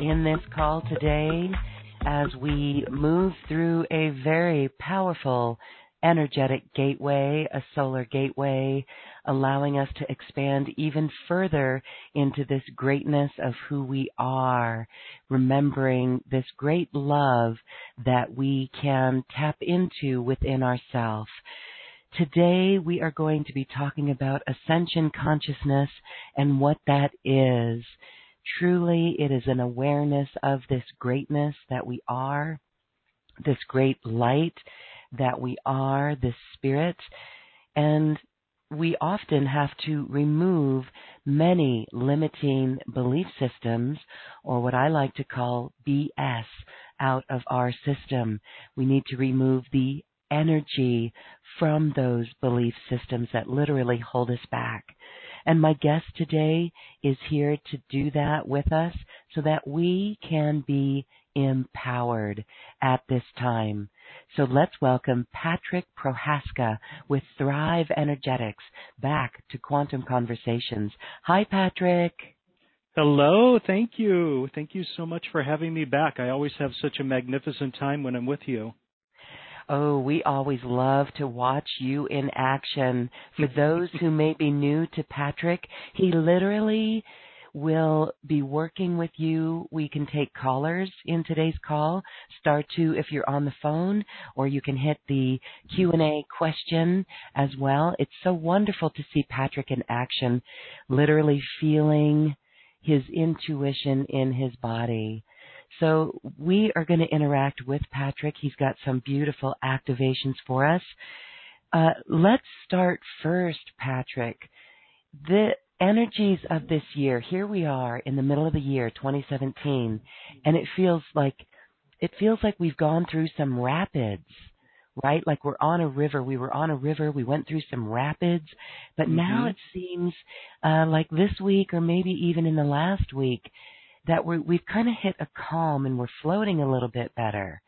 in this call today as we move through a very powerful energetic gateway, a solar gateway, allowing us to expand even further into this greatness of who we are, remembering this great love that we can tap into within ourselves. Today we are going to be talking about ascension consciousness and what that is. Truly, it is an awareness of this greatness that we are, this great light that we are, this spirit, and we often have to remove many limiting belief systems, or what I like to call BS, out of our system. We need to remove the energy from those belief systems that literally hold us back. And my guest today is here to do that with us so that we can be empowered at this time. So let's welcome Patrick Prohaska with Thrive Energetics back to Quantum Conversations. Hi, Patrick. Hello, thank you. Thank you so much for having me back. I always have such a magnificent time when I'm with you. Oh, we always love to watch you in action. For those who may be new to Patrick, he literally will be working with you. We can take callers in today's call. Star two if you're on the phone, or you can hit the Q and A question as well. It's so wonderful to see Patrick in action, literally feeling his intuition in his body. So we are going to interact with Patrick. He's got some beautiful activations for us. Uh, let's start first, Patrick. The energies of this year. Here we are in the middle of the year, 2017, and it feels like it feels like we've gone through some rapids, right? Like we're on a river. We were on a river. We went through some rapids, but mm-hmm. now it seems uh, like this week, or maybe even in the last week, that we we've kind of hit a calm and we're floating a little bit better.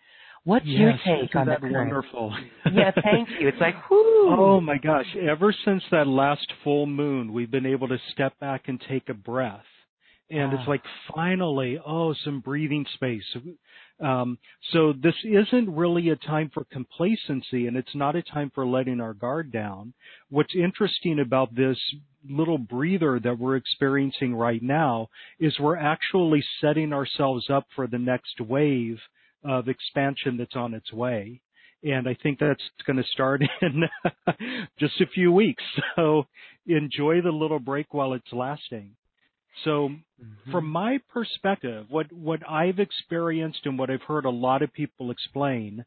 What's yes, your take on that? Current? Wonderful. yeah, thank you. It's like, oh, whoo. Oh my gosh! Ever since that last full moon, we've been able to step back and take a breath, and it's like finally, oh, some breathing space. Um, so this isn't really a time for complacency, and it's not a time for letting our guard down. What's interesting about this little breather that we're experiencing right now is we're actually setting ourselves up for the next wave of expansion that's on its way. And I think that's going to start in just a few weeks. So enjoy the little break while it's lasting. So mm-hmm. from my perspective, what, what I've experienced and what I've heard a lot of people explain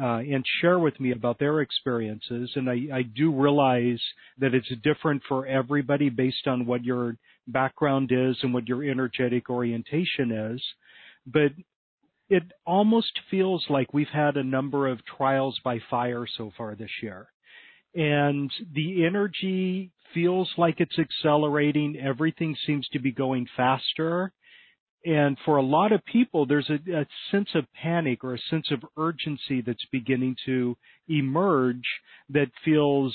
uh, and share with me about their experiences, and I, I do realize that it's different for everybody based on what your background is and what your energetic orientation is. But it almost feels like we've had a number of trials by fire so far this year. and the energy feels like it's accelerating. Everything seems to be going faster. And for a lot of people, there's a, a, sense of panic or a sense of urgency that's beginning to emerge that feels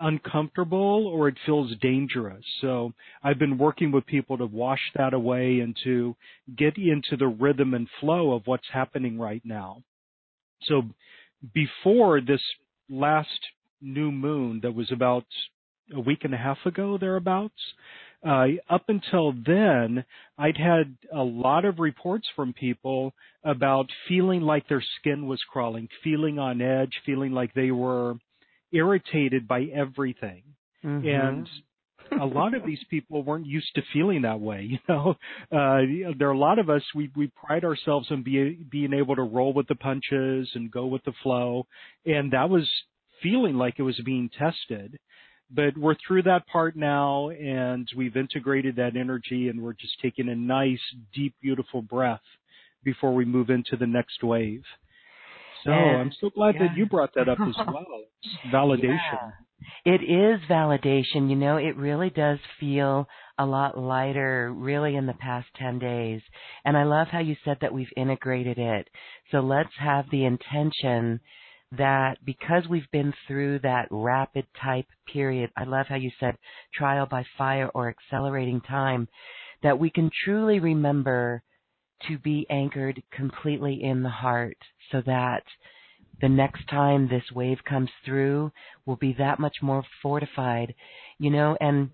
uncomfortable or it feels dangerous. So I've been working with people to wash that away and to get into the rhythm and flow of what's happening right now. So before this last new moon that was about a week and a half ago, thereabouts, uh, up until then, I'd had a lot of reports from people about feeling like their skin was crawling, feeling on edge, feeling like they were irritated by everything. Mm-hmm. And a lot of these people weren't used to feeling that way. You know, uh, there are a lot of us. We we pride ourselves on be, being able to roll with the punches and go with the flow, and that was feeling like it was being tested. But we're through that part now, and we've integrated that energy, and we're just taking a nice, deep, beautiful breath before we move into the next wave. So I'm so glad yeah. that you brought that up as well. It's validation. Yeah. It is validation. You know, it really does feel a lot lighter, really, in the past 10 days. And I love how you said that we've integrated it. So let's have the intention that because we've been through that rapid type period, I love how you said trial by fire or accelerating time, that we can truly remember to be anchored completely in the heart so that the next time this wave comes through, we'll be that much more fortified, you know, and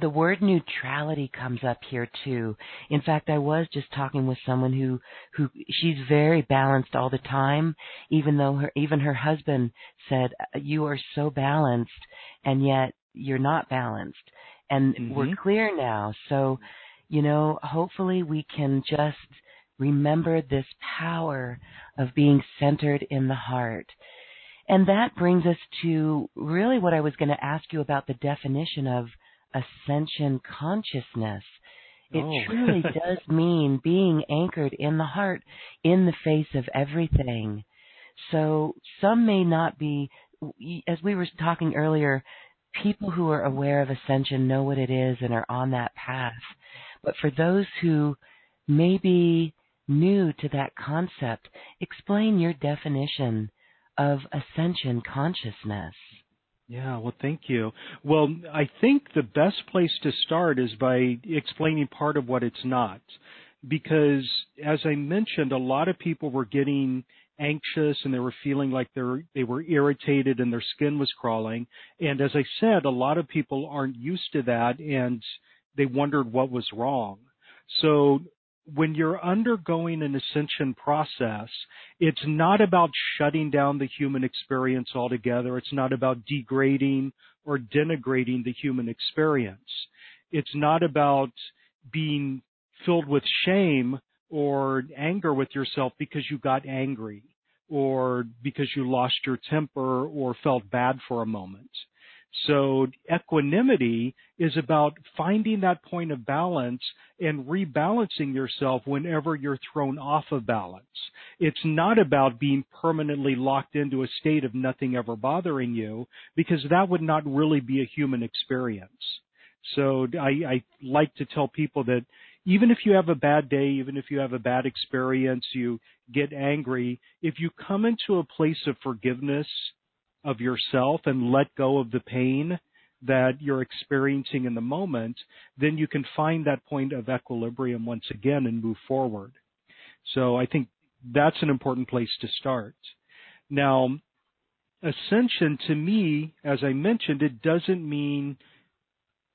the word neutrality comes up here too. In fact, I was just talking with someone who who she's very balanced all the time, even though her even her husband said you are so balanced and yet you're not balanced. And mm-hmm. we're clear now. So, you know, hopefully we can just remember this power of being centered in the heart. And that brings us to really what I was going to ask you about the definition of ascension consciousness. It oh. truly does mean being anchored in the heart in the face of everything. So some may not be, as we were talking earlier, people who are aware of ascension know what it is and are on that path. But for those who may be new to that concept, explain your definition of ascension consciousness. Yeah, well, thank you. Well, I think the best place to start is by explaining part of what it's not. Because as I mentioned, a lot of people were getting anxious and they were feeling like they were, they were irritated and their skin was crawling. And as I said, a lot of people aren't used to that and they wondered what was wrong. So when you're undergoing an ascension process, it's not about shutting down the human experience altogether. It's not about degrading or denigrating the human experience. It's not about being filled with shame or anger with yourself because you got angry or because you lost your temper or felt bad for a moment. So equanimity is about finding that point of balance and rebalancing yourself whenever you're thrown off of balance. It's not about being permanently locked into a state of nothing ever bothering you because that would not really be a human experience. So I, I like to tell people that even if you have a bad day, even if you have a bad experience, you get angry, if you come into a place of forgiveness of yourself and let go of the pain that you're experiencing in the moment, then you can find that point of equilibrium once again and move forward. So I think that's an important place to start. Now, ascension to me, as I mentioned, it doesn't mean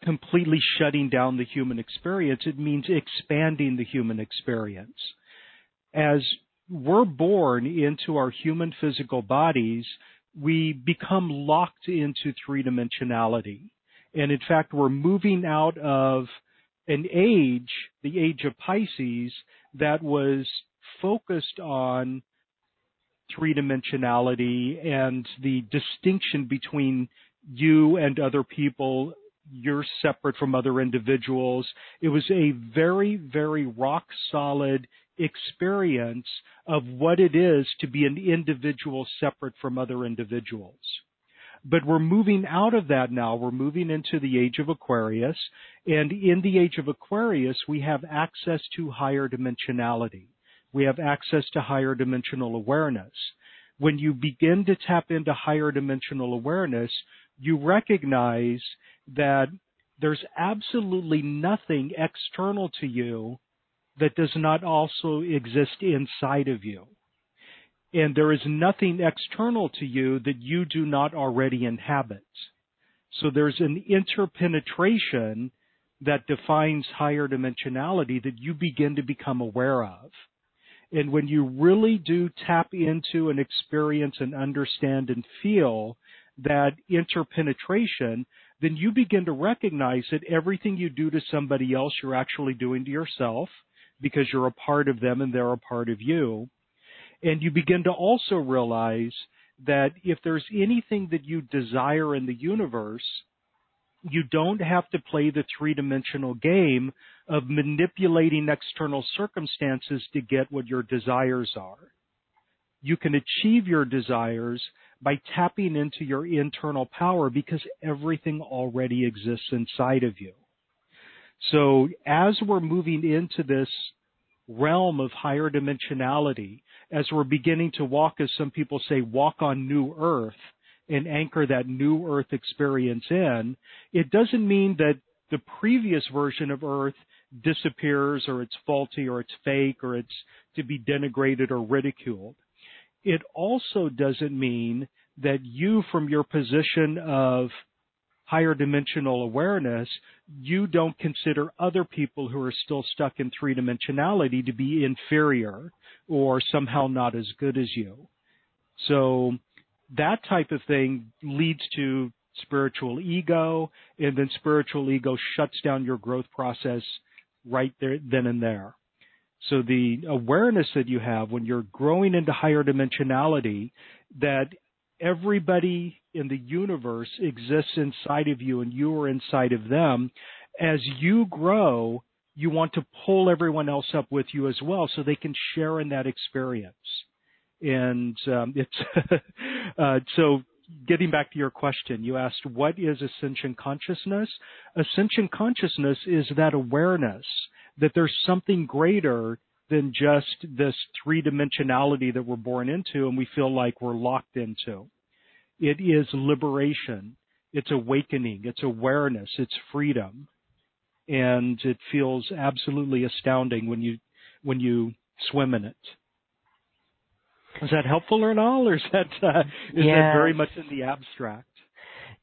completely shutting down the human experience. It means expanding the human experience. As we're born into our human physical bodies, we become locked into three dimensionality. And in fact, we're moving out of an age, the age of Pisces, that was focused on three dimensionality and the distinction between you and other people. You're separate from other individuals. It was a very, very rock solid experience of what it is to be an individual separate from other individuals. But we're moving out of that now. We're moving into the age of Aquarius. And in the age of Aquarius, we have access to higher dimensionality. We have access to higher dimensional awareness. When you begin to tap into higher dimensional awareness, you recognize that there's absolutely nothing external to you that does not also exist inside of you. And there is nothing external to you that you do not already inhabit. So there's an interpenetration that defines higher dimensionality that you begin to become aware of. And when you really do tap into and experience and understand and feel that interpenetration, then you begin to recognize that everything you do to somebody else, you're actually doing to yourself because you're a part of them and they're a part of you. And you begin to also realize that if there's anything that you desire in the universe, you don't have to play the three dimensional game of manipulating external circumstances to get what your desires are. You can achieve your desires by tapping into your internal power because everything already exists inside of you. So as we're moving into this realm of higher dimensionality, as we're beginning to walk, as some people say, walk on new earth and anchor that new earth experience in, it doesn't mean that the previous version of earth disappears or it's faulty or it's fake or it's to be denigrated or ridiculed. It also doesn't mean that you, from your position of higher dimensional awareness, you don't consider other people who are still stuck in three dimensionality to be inferior or somehow not as good as you. So that type of thing leads to spiritual ego, and then spiritual ego shuts down your growth process right there, then and there. So the awareness that you have when you're growing into higher dimensionality, that everybody in the universe exists inside of you and you are inside of them. As you grow, you want to pull everyone else up with you as well so they can share in that experience. And um, it's uh, so getting back to your question, you asked what is ascension consciousness? Ascension consciousness is that awareness that there's something greater than just this three dimensionality that we're born into and we feel like we're locked into. It is liberation. It's awakening. It's awareness. It's freedom. And it feels absolutely astounding when you, when you swim in it. Is that helpful or not, or is that uh, is yes. that very much in the abstract?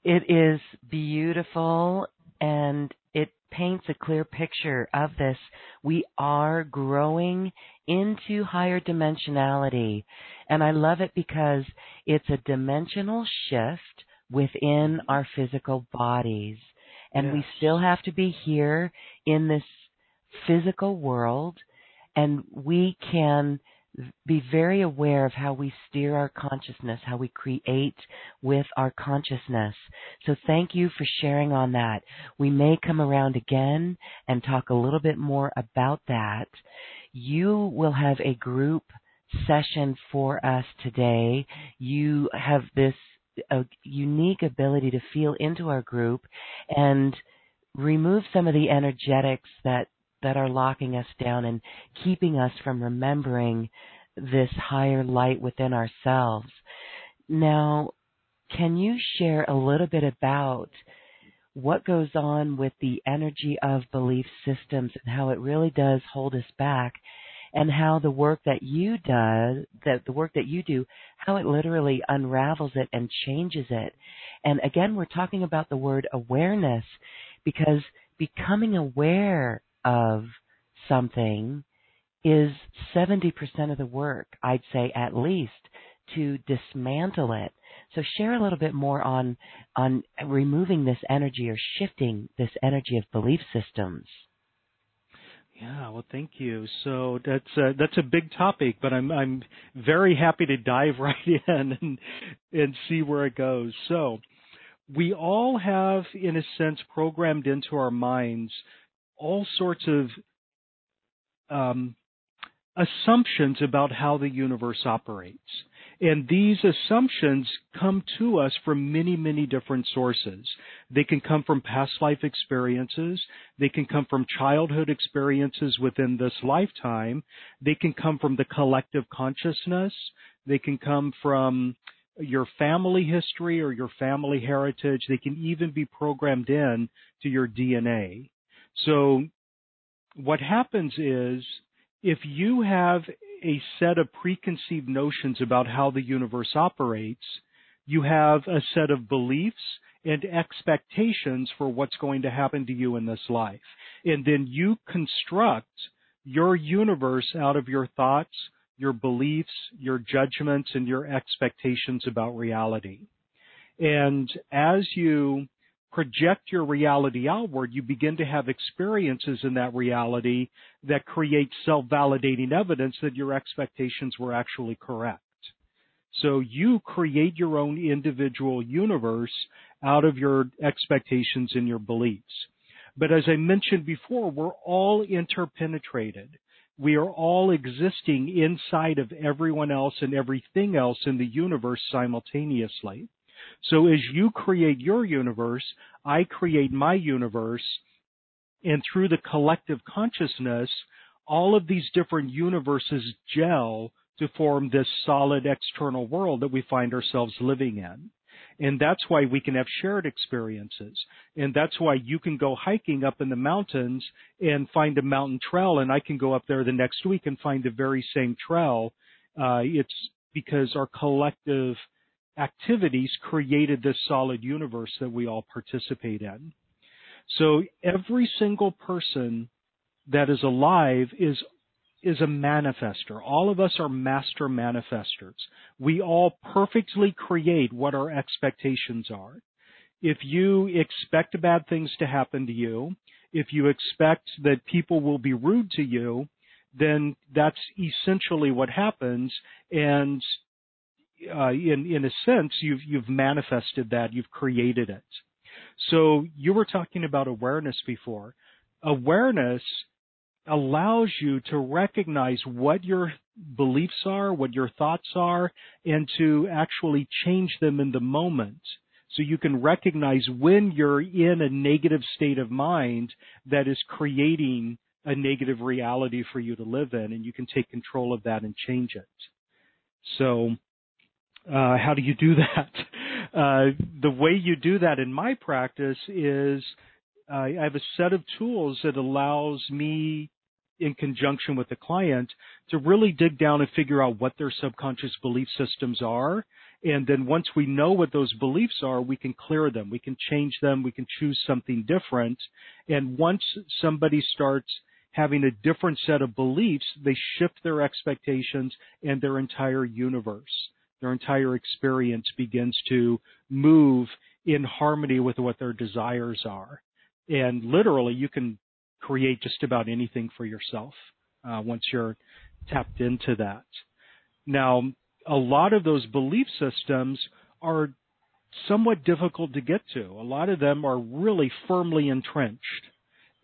It is beautiful, and paints a clear picture of this. We are growing into higher dimensionality, and I love it because it's a dimensional shift within our physical bodies, and yes. we still have to be here in this physical world, and we can be very aware of how we steer our consciousness, how we create with our consciousness. So thank you for sharing on that. We may come around again and talk a little bit more about that. You will have a group session for us today. You have this a unique ability to feel into our group and remove some of the energetics that that are locking us down and keeping us from remembering this higher light within ourselves. Now, can you share a little bit about what goes on with the energy of belief systems and how it really does hold us back and how the work that you do that the work that you do how it literally unravels it and changes it and again we're talking about the word awareness because becoming aware of something is 70% of the work, I'd say at least, to dismantle it. So share a little bit more on on removing this energy or shifting this energy of belief systems. Yeah, well, thank you. So that's a, that's a big topic, but I'm I'm very happy to dive right in and and see where it goes. So we all have, in a sense, programmed into our minds all sorts of um, assumptions about how the universe operates. And these assumptions come to us from many, many different sources. They can come from past life experiences. They can come from childhood experiences within this lifetime. They can come from the collective consciousness. They can come from your family history or your family heritage. They can even be programmed in to your DNA. So what happens is if you have a set of preconceived notions about how the universe operates, you have a set of beliefs and expectations for what's going to happen to you in this life. And then you construct your universe out of your thoughts, your beliefs, your judgments, and your expectations about reality. And as you project your reality outward, you begin to have experiences in that reality that create self-validating evidence that your expectations were actually correct. So you create your own individual universe out of your expectations and your beliefs. But as I mentioned before, we're all interpenetrated. We are all existing inside of everyone else and everything else in the universe simultaneously. So as you create your universe, I create my universe, and through the collective consciousness, all of these different universes gel to form this solid external world that we find ourselves living in. And that's why we can have shared experiences. And that's why you can go hiking up in the mountains and find a mountain trail, and I can go up there the next week and find the very same trail. Uh, it's because our collective activities created this solid universe that we all participate in. So every single person that is alive is is a manifester. All of us are master manifestors. We all perfectly create what our expectations are. If you expect bad things to happen to you, if you expect that people will be rude to you, then that's essentially what happens. And uh, in in a sense, you've you've manifested that, you've created it. So you were talking about awareness before. Awareness allows you to recognize what your beliefs are, what your thoughts are, and to actually change them in the moment. So you can recognize when you're in a negative state of mind that is creating a negative reality for you to live in, and you can take control of that and change it. So uh, how do you do that? Uh, the way you do that in my practice is uh, I have a set of tools that allows me in conjunction with the client to really dig down and figure out what their subconscious belief systems are. And then once we know what those beliefs are, we can clear them. We can change them. We can choose something different. And once somebody starts having a different set of beliefs, they shift their expectations and their entire universe their entire experience begins to move in harmony with what their desires are. And literally, you can create just about anything for yourself uh, once you're tapped into that. Now, a lot of those belief systems are somewhat difficult to get to. A lot of them are really firmly entrenched.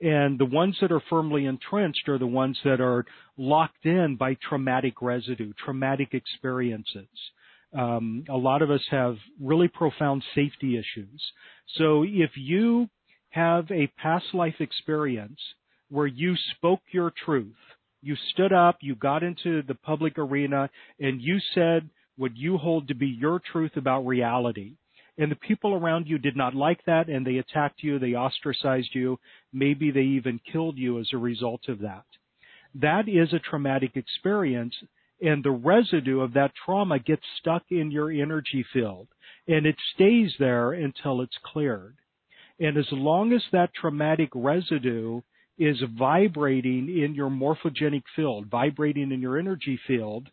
And the ones that are firmly entrenched are the ones that are locked in by traumatic residue, traumatic experiences. Um, a lot of us have really profound safety issues. So if you have a past life experience where you spoke your truth, you stood up, you got into the public arena, and you said what you hold to be your truth about reality. And the people around you did not like that, and they attacked you, they ostracized you, maybe they even killed you as a result of that. That is a traumatic experience and the residue of that trauma gets stuck in your energy field and it stays there until it's cleared. And as long as that traumatic residue is vibrating in your morphogenic field, vibrating in your energy field,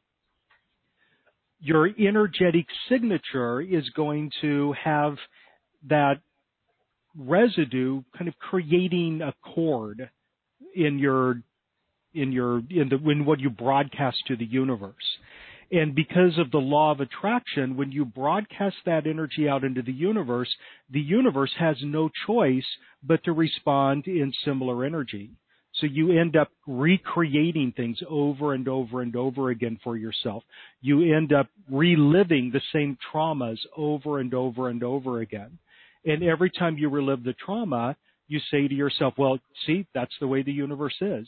your energetic signature is going to have that residue kind of creating a cord in your in your in the in what you broadcast to the universe. And because of the law of attraction, when you broadcast that energy out into the universe, the universe has no choice but to respond in similar energy. So you end up recreating things over and over and over again for yourself. You end up reliving the same traumas over and over and over again. And every time you relive the trauma, you say to yourself, well, see, that's the way the universe is.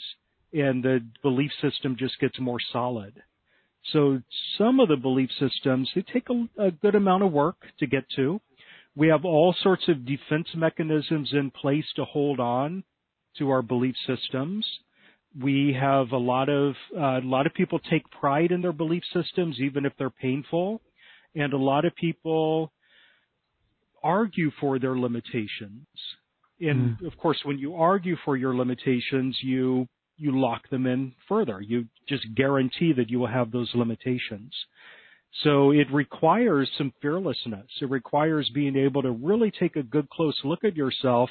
And the belief system just gets more solid. So some of the belief systems, they take a, a good amount of work to get to. We have all sorts of defense mechanisms in place to hold on to our belief systems. We have a lot of uh, a lot of people take pride in their belief systems, even if they're painful, and a lot of people argue for their limitations. And mm. of course, when you argue for your limitations, you you lock them in further. You just guarantee that you will have those limitations. So it requires some fearlessness. It requires being able to really take a good close look at yourself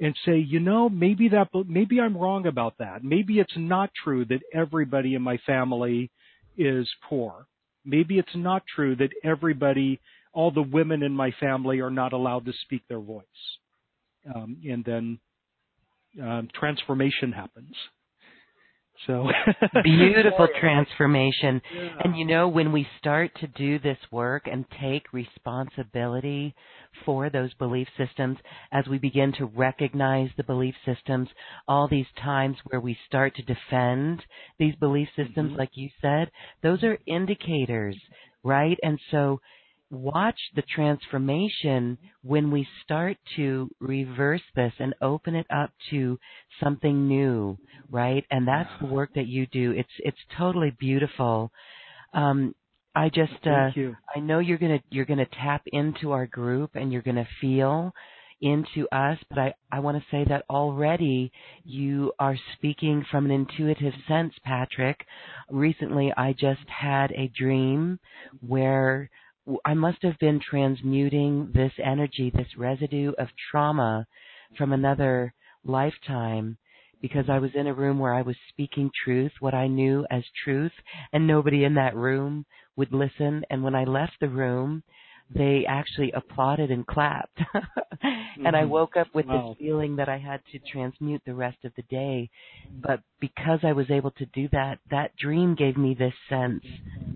and say, you know, maybe that, maybe I'm wrong about that. Maybe it's not true that everybody in my family is poor. Maybe it's not true that everybody, all the women in my family are not allowed to speak their voice. Um, and then um, transformation happens. So beautiful transformation. Yeah. And you know, when we start to do this work and take responsibility for those belief systems, as we begin to recognize the belief systems, all these times where we start to defend these belief systems, mm-hmm. like you said, those are indicators, right? And so watch the transformation when we start to reverse this and open it up to something new, right? And that's the work that you do. It's it's totally beautiful. Um, I just uh, I know you're gonna you're gonna tap into our group and you're gonna feel into us, but I, I want to say that already you are speaking from an intuitive sense, Patrick. Recently, I just had a dream where I must have been transmuting this energy, this residue of trauma from another lifetime because I was in a room where I was speaking truth, what I knew as truth, and nobody in that room would listen. And when I left the room, they actually applauded and clapped. and I mm-hmm. woke up with wow. this feeling that I had to transmute the rest of the day. But because I was able to do that, that dream gave me this sense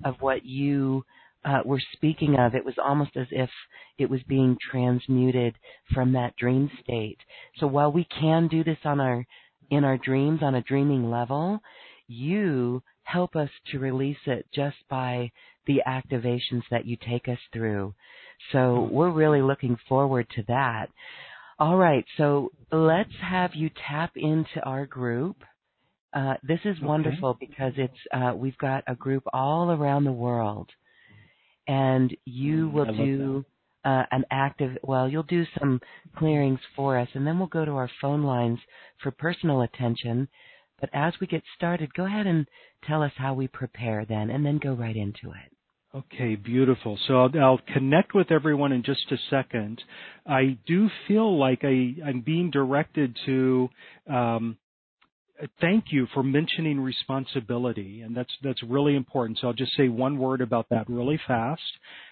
of what you uh, were speaking of, it was almost as if it was being transmuted from that dream state. So while we can do this on our in our dreams on a dreaming level, you help us to release it just by the activations that you take us through. So we're really looking forward to that. All right, so let's have you tap into our group. Uh, this is wonderful okay. because it's uh, we've got a group all around the world and you mm, will do uh, an active, well, you'll do some clearings for us, and then we'll go to our phone lines for personal attention. But as we get started, go ahead and tell us how we prepare then, and then go right into it. Okay, beautiful. So I'll, I'll, connect with everyone in just a second. I do feel like I, am being directed to um, thank you for mentioning responsibility, and that's that's really important. So I'll just say one word about that really fast.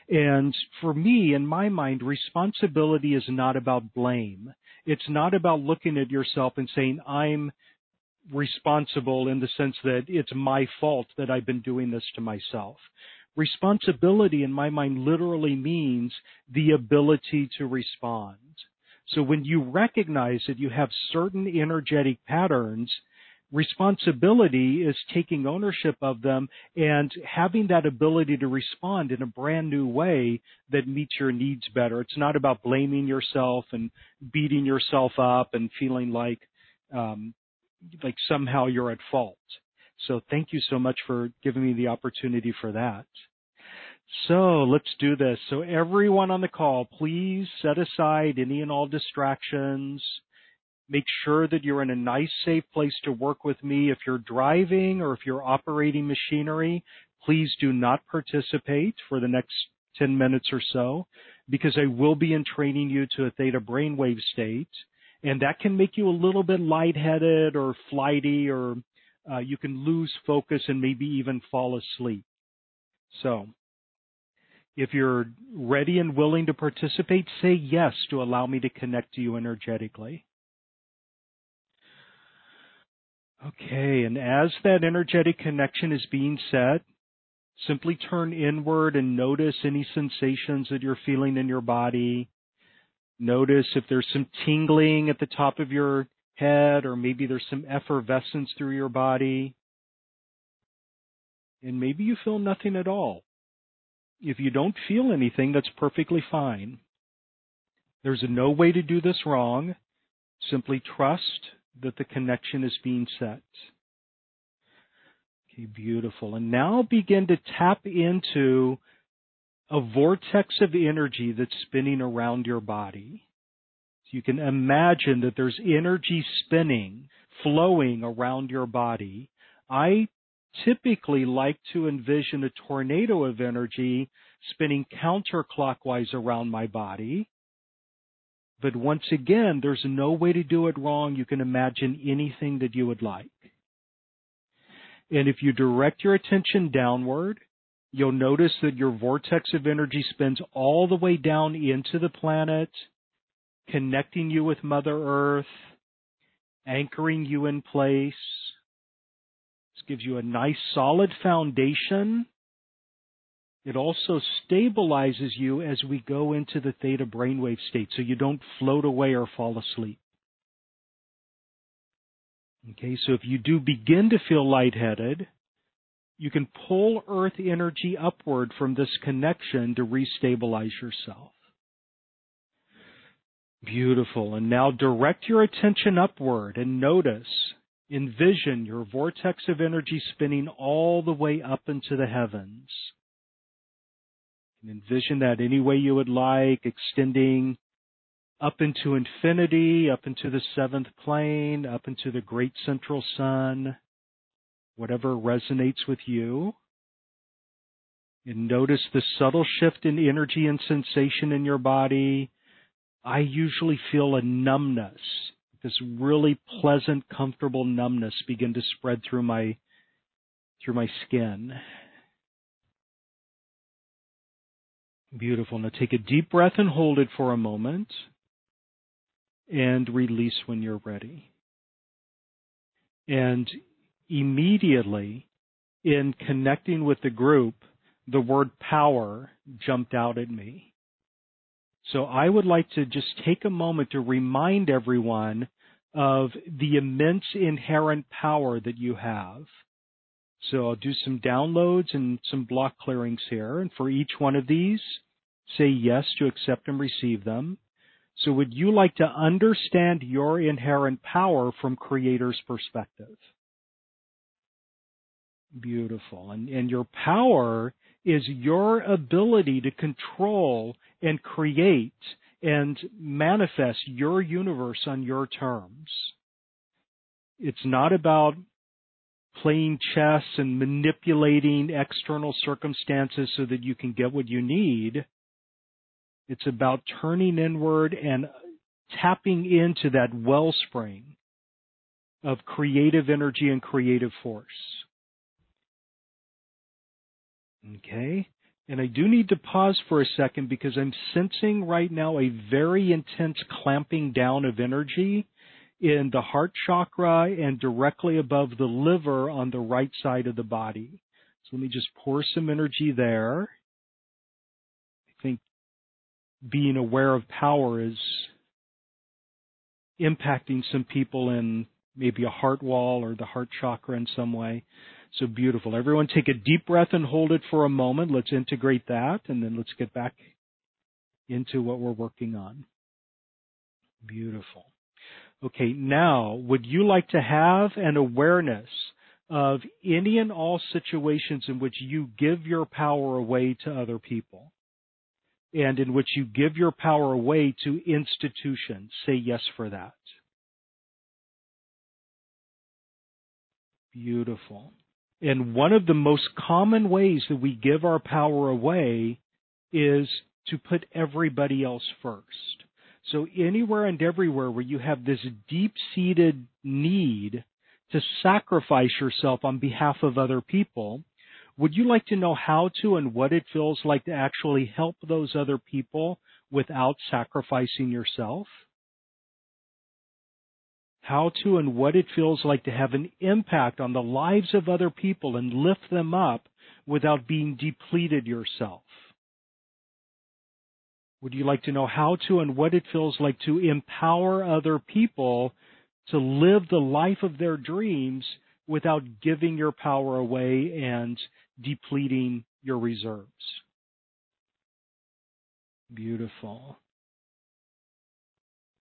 And for me, in my mind, responsibility is not about blame. It's not about looking at yourself and saying I'm responsible in the sense that it's my fault that I've been doing this to myself. Responsibility in my mind literally means the ability to respond. So when you recognize that you have certain energetic patterns responsibility is taking ownership of them and having that ability to respond in a brand new way that meets your needs better. It's not about blaming yourself and beating yourself up and feeling like um, like somehow you're at fault. So thank you so much for giving me the opportunity for that. So let's do this. So everyone on the call, please set aside any and all distractions Make sure that you're in a nice, safe place to work with me. If you're driving or if you're operating machinery, please do not participate for the next 10 minutes or so because I will be entraining you to a theta brainwave state. And that can make you a little bit lightheaded or flighty or uh, you can lose focus and maybe even fall asleep. So if you're ready and willing to participate, say yes to allow me to connect to you energetically. Okay, and as that energetic connection is being set, simply turn inward and notice any sensations that you're feeling in your body. Notice if there's some tingling at the top of your head, or maybe there's some effervescence through your body. And maybe you feel nothing at all. If you don't feel anything, that's perfectly fine. There's no way to do this wrong. Simply trust that the connection is being set. Okay, beautiful. And now begin to tap into a vortex of energy that's spinning around your body. So you can imagine that there's energy spinning, flowing around your body. I typically like to envision a tornado of energy spinning counterclockwise around my body. But once again, there's no way to do it wrong. You can imagine anything that you would like. And if you direct your attention downward, you'll notice that your vortex of energy spins all the way down into the planet, connecting you with Mother Earth, anchoring you in place. This gives you a nice solid foundation. It also stabilizes you as we go into the theta brainwave state so you don't float away or fall asleep. Okay, so if you do begin to feel lightheaded, you can pull earth energy upward from this connection to restabilize yourself. Beautiful. And now direct your attention upward and notice, envision your vortex of energy spinning all the way up into the heavens. And envision that any way you would like, extending up into infinity, up into the seventh plane, up into the great central sun, whatever resonates with you. And notice the subtle shift in energy and sensation in your body. I usually feel a numbness, this really pleasant, comfortable numbness begin to spread through my through my skin. Beautiful. Now take a deep breath and hold it for a moment and release when you're ready. And immediately in connecting with the group, the word power jumped out at me. So I would like to just take a moment to remind everyone of the immense inherent power that you have. So I'll do some downloads and some block clearings here. And for each one of these, say yes to accept and receive them. So would you like to understand your inherent power from Creator's perspective? Beautiful. And, and your power is your ability to control and create and manifest your universe on your terms. It's not about playing chess and manipulating external circumstances so that you can get what you need. It's about turning inward and tapping into that wellspring of creative energy and creative force. Okay? And I do need to pause for a second because I'm sensing right now a very intense clamping down of energy in the heart chakra and directly above the liver on the right side of the body. So let me just pour some energy there I think being aware of power is impacting some people in maybe a heart wall or the heart chakra in some way. So beautiful. Everyone take a deep breath and hold it for a moment. Let's integrate that and then let's get back into what we're working on. Beautiful. Okay, now, would you like to have an awareness of any and all situations in which you give your power away to other people? and in which you give your power away to institutions. Say yes for that. Beautiful. And one of the most common ways that we give our power away is to put everybody else first. So anywhere and everywhere where you have this deep seated need to sacrifice yourself on behalf of other people, would you like to know how to and what it feels like to actually help those other people without sacrificing yourself? how to and what it feels like to have an impact on the lives of other people and lift them up without being depleted yourself? Would you like to know how to and what it feels like to empower other people to live the life of their dreams without giving your power away and depleting your reserves? Beautiful.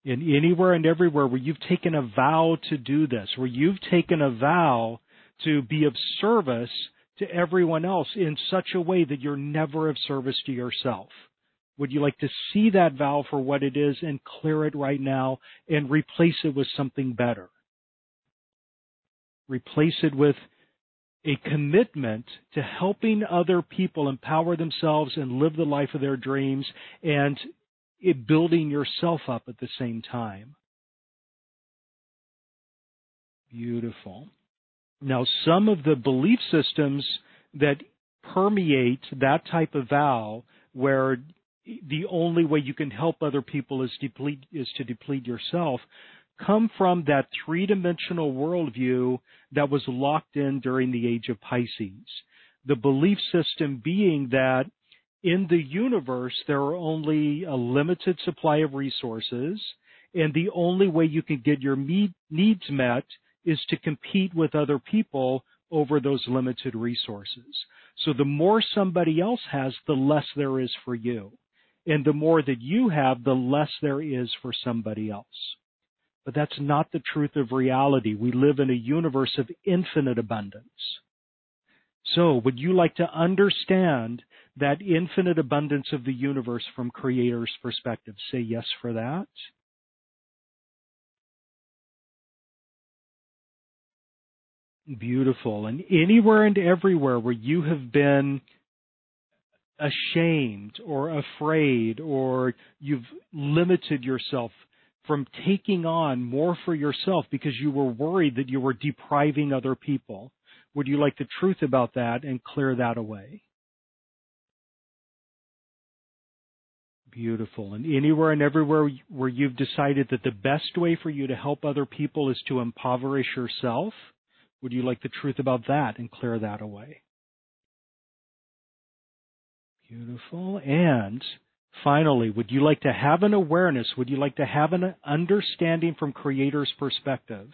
In anywhere and everywhere where you've taken a vow to do this, where you've taken a vow to be of service to everyone else in such a way that you're never of service to yourself. Would you like to see that vow for what it is and clear it right now and replace it with something better? Replace it with a commitment to helping other people empower themselves and live the life of their dreams and building yourself up at the same time. Beautiful. Now, some of the belief systems that permeate that type of vow, where the only way you can help other people is, deplete, is to deplete yourself, come from that three dimensional worldview that was locked in during the age of Pisces. The belief system being that in the universe there are only a limited supply of resources, and the only way you can get your needs met is to compete with other people over those limited resources. So the more somebody else has, the less there is for you. And the more that you have, the less there is for somebody else. But that's not the truth of reality. We live in a universe of infinite abundance. So, would you like to understand that infinite abundance of the universe from Creator's perspective? Say yes for that. Beautiful. And anywhere and everywhere where you have been ashamed or afraid or you've limited yourself from taking on more for yourself because you were worried that you were depriving other people. Would you like the truth about that and clear that away? Beautiful. And anywhere and everywhere where you've decided that the best way for you to help other people is to impoverish yourself, would you like the truth about that and clear that away? Beautiful. And finally, would you like to have an awareness? Would you like to have an understanding from Creator's perspective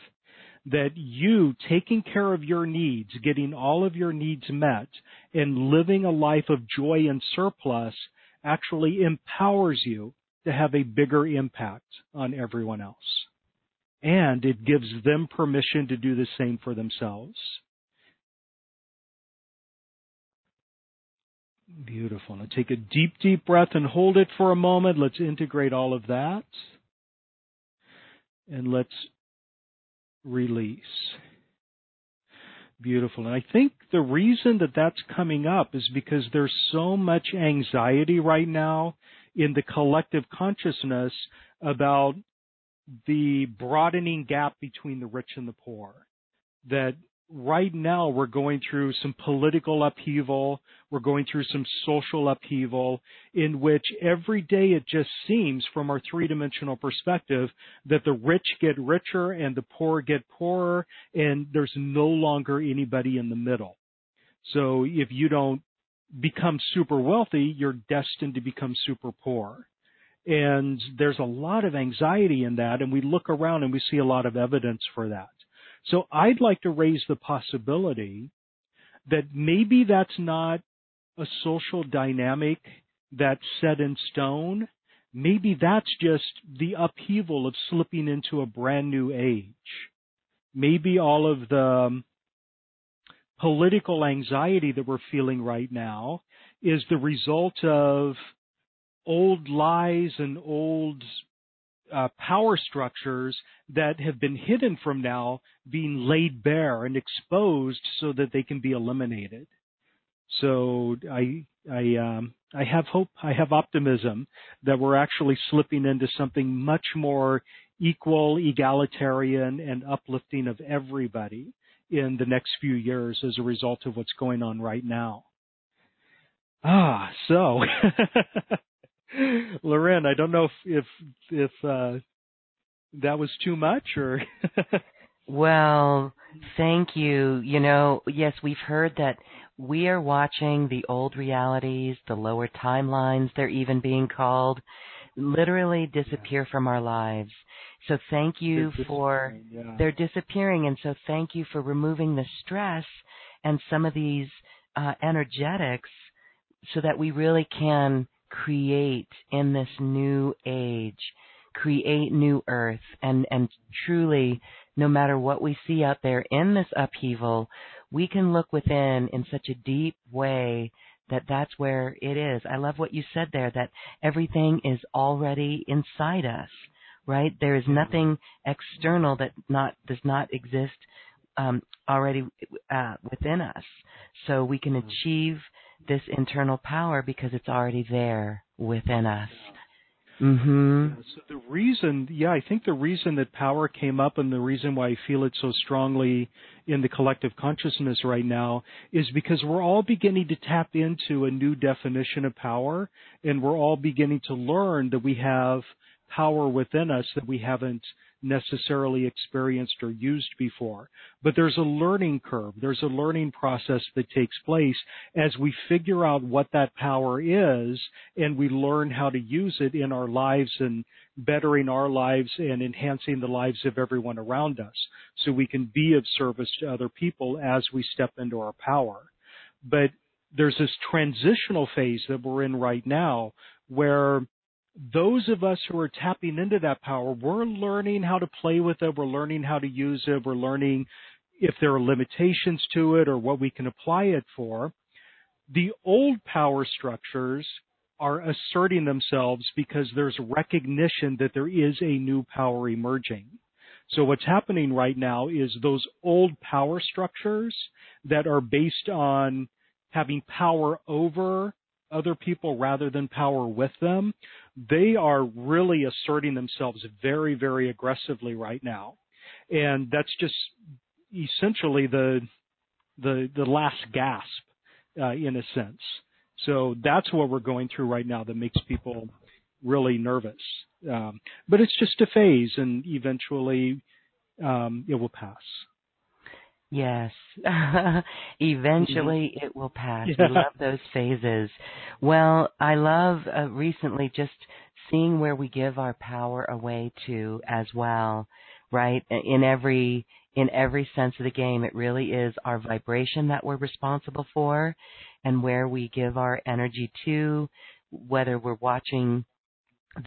that you taking care of your needs, getting all of your needs met, and living a life of joy and surplus actually empowers you to have a bigger impact on everyone else? And it gives them permission to do the same for themselves. Beautiful. Now take a deep, deep breath and hold it for a moment. Let's integrate all of that. And let's release. Beautiful. And I think the reason that that's coming up is because there's so much anxiety right now in the collective consciousness about the broadening gap between the rich and the poor. That right now we're going through some political upheaval, we're going through some social upheaval in which every day it just seems from our three-dimensional perspective that the rich get richer and the poor get poorer and there's no longer anybody in the middle. So if you don't become super wealthy, you're destined to become super poor. And there's a lot of anxiety in that and we look around and we see a lot of evidence for that. So I'd like to raise the possibility that maybe that's not a social dynamic that's set in stone. Maybe that's just the upheaval of slipping into a brand new age. Maybe all of the political anxiety that we're feeling right now is the result of old lies and old uh, power structures that have been hidden from now being laid bare and exposed so that they can be eliminated. So I I um, I have hope, I have optimism that we're actually slipping into something much more equal, egalitarian, and uplifting of everybody in the next few years as a result of what's going on right now. Ah, so Lauren, I don't know if if if uh, that was too much or well thank you. You know yes we've heard that we are watching the old realities the lower timelines they're even being called literally disappear from our lives. So thank you for yeah. they're disappearing and so thank you for removing the stress and some of these uh, energetics so that we really can create in this new age create new earth. And and truly no matter what we see out there in this upheaval we can look within in such a deep way that that's where it is. I love what you said there that everything is already inside us right? There is nothing external that not does not exist um, already uh, within us. So we can achieve this internal power because it's already there within us Mm-hmm. So the reason, yeah, I think the reason that power came up and the reason why I feel it so strongly in the collective consciousness right now is because we're all beginning to tap into a new definition of power and we're all beginning to learn that we have power within us that we haven't necessarily experienced or used before. But there's a learning curve. There's a learning process that takes place as we figure out what that power is and we learn how to use it in our lives and bettering our lives and enhancing the lives of everyone around us so we can be of service to other people as we step into our power. But there's this transitional phase that we're in right now where those of us who are tapping into that power, we're learning how to play with it. We're learning how to use it. We're learning if there are limitations to it or what we can apply it for. The old power structures are asserting themselves because there's recognition that there is a new power emerging. So what's happening right now is those old power structures that are based on having power over other people rather than power with them, they are really asserting themselves very, very aggressively right now. And that's just essentially the the the last gasp uh, in a sense. So that's what we're going through right now that makes people really nervous. Um, but it's just a phase, and eventually um, it will pass. Yes. Eventually mm-hmm. it will pass. Yeah. We love those phases. Well, I love uh, recently just seeing where we give our power away to as well, right? In every in every sense of the game, it really is our vibration that we're responsible for and where we give our energy to, whether we're watching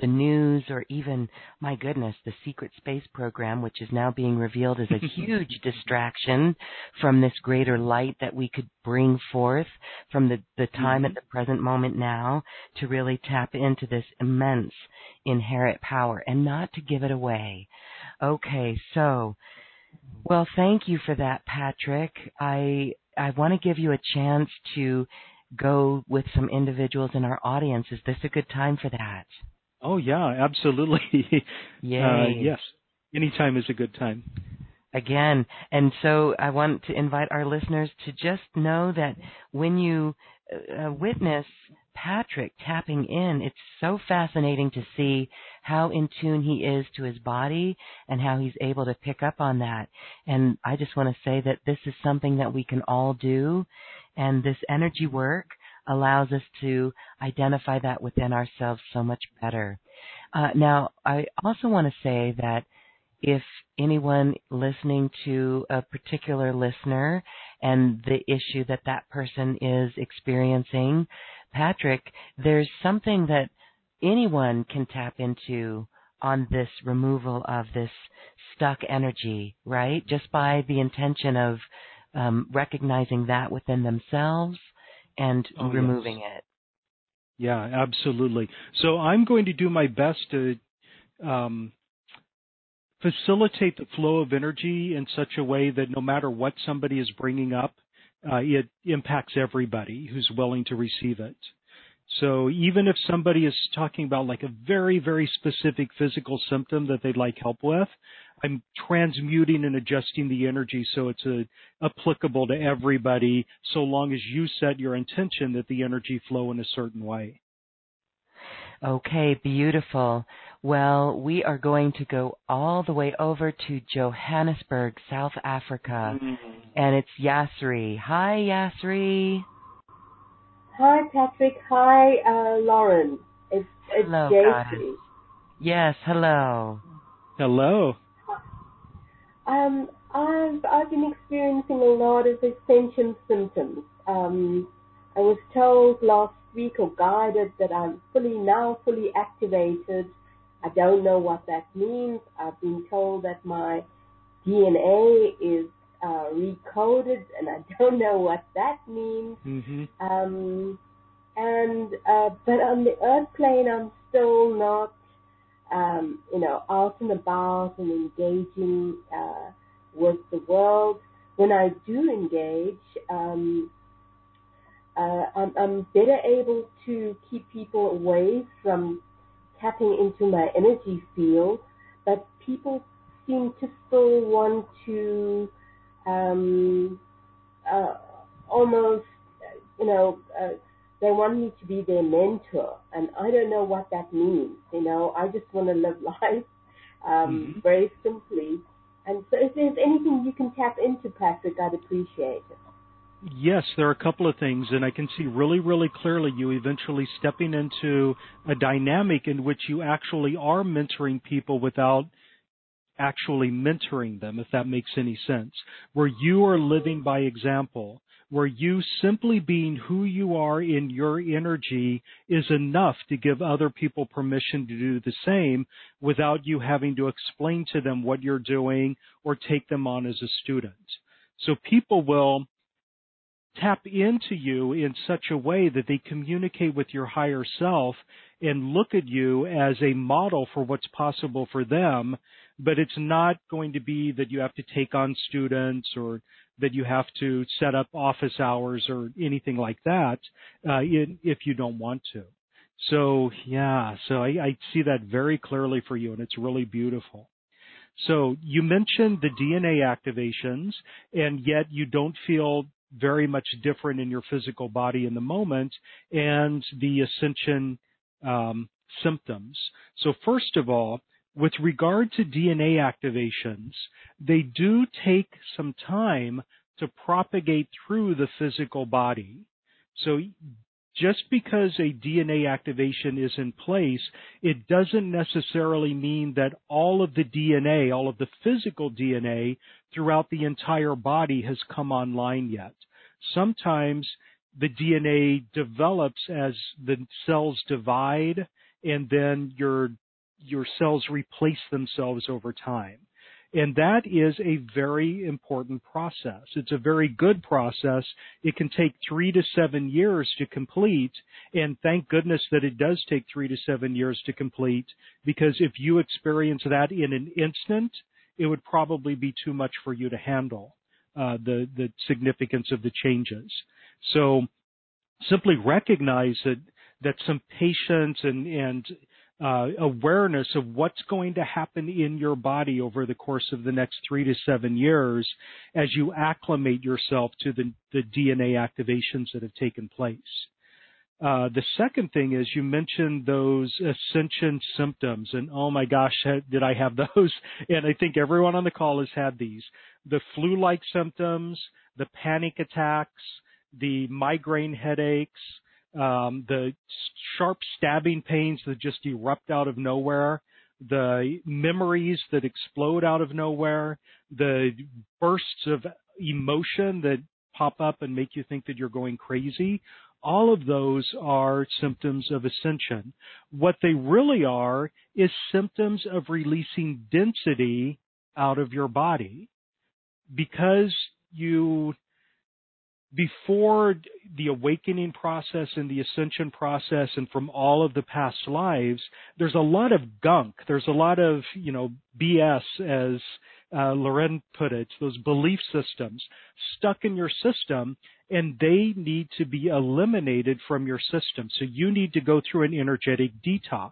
the news or even my goodness the secret space program which is now being revealed as a huge distraction from this greater light that we could bring forth from the the time mm-hmm. at the present moment now to really tap into this immense inherent power and not to give it away. Okay so well thank you for that patrick. I i want to give you a chance to go with some individuals in our audience. Is this a good time for that Oh yeah, absolutely. Yay. Uh, yes, anytime is a good time. Again, and so I want to invite our listeners to just know that when you uh, uh, witness Patrick tapping in, it's so fascinating to see how in tune he is to his body and how he's able to pick up on that. And I just want to say that this is something that we can all do, and this energy work allows us to identify that within ourselves so much better. Uh, now, I also want to say that if anyone listening to a particular listener and the issue that that person is experiencing, Patrick, there's something that anyone can tap into on this removal of this stuck energy, right? Just by the intention of um, recognizing that within themselves and oh, removing yes. it. Yeah, absolutely. So I'm going to do my best to um, facilitate the flow of energy in such a way that no matter what somebody is bringing up, uh, it impacts everybody who's willing to receive it. So even if somebody is talking about like a very, very specific physical symptom that they'd like help with, I'm transmuting and adjusting the energy so it's a, applicable to everybody so long as you set your intention that the energy flow in a certain way. Okay, beautiful. Well, we are going to go all the way over to Johannesburg, South Africa. Mm-hmm. And it's Yasri. Hi, Yasri. Hi, Patrick. Hi, uh, Lauren. It's, it's hello, Yes, hello. Hello. Um, I've I've been experiencing a lot of ascension symptoms. Um, I was told last week or guided that I'm fully now fully activated. I don't know what that means. I've been told that my DNA is uh, recoded, and I don't know what that means. Mm-hmm. Um, and uh, but on the earth plane, I'm still not, um, you know, out and about and engaging uh, with the world. When I do engage, um, uh, I'm, I'm better able to keep people away from tapping into my energy field, but people seem to still want to um, uh, almost, you know, uh, they want me to be their mentor, and I don't know what that means. You know, I just want to live life um, mm-hmm. very simply. And so, if there's anything you can tap into, Patrick, I'd appreciate it. Yes, there are a couple of things, and I can see really, really clearly you eventually stepping into a dynamic in which you actually are mentoring people without actually mentoring them, if that makes any sense, where you are living by example, where you simply being who you are in your energy is enough to give other people permission to do the same without you having to explain to them what you're doing or take them on as a student. So people will tap into you in such a way that they communicate with your higher self and look at you as a model for what's possible for them. But it's not going to be that you have to take on students or that you have to set up office hours or anything like that uh, if you don't want to. So yeah, so I, I see that very clearly for you, and it's really beautiful. So you mentioned the DNA activations, and yet you don't feel very much different in your physical body in the moment and the ascension um, symptoms. So first of all, with regard to DNA activations, they do take some time to propagate through the physical body. So just because a DNA activation is in place, it doesn't necessarily mean that all of the DNA, all of the physical DNA throughout the entire body has come online yet. Sometimes the DNA develops as the cells divide and then your your cells replace themselves over time. And that is a very important process. It's a very good process. It can take three to seven years to complete. And thank goodness that it does take three to seven years to complete because if you experience that in an instant, it would probably be too much for you to handle. Uh, the the significance of the changes. So simply recognize that that some patience and and uh, awareness of what's going to happen in your body over the course of the next three to seven years as you acclimate yourself to the, the DNA activations that have taken place. Uh, the second thing is you mentioned those ascension symptoms, and oh my gosh, did I have those? And I think everyone on the call has had these: the flu-like symptoms, the panic attacks, the migraine headaches, um, the sharp stabbing pains that just erupt out of nowhere, the memories that explode out of nowhere, the bursts of emotion that pop up and make you think that you're going crazy. All of those are symptoms of ascension. What they really are is symptoms of releasing density out of your body. Because you before the awakening process and the ascension process and from all of the past lives, there's a lot of gunk. There's a lot of, you know, BS as uh, Lauren put it, those belief systems stuck in your system and they need to be eliminated from your system. So you need to go through an energetic detox.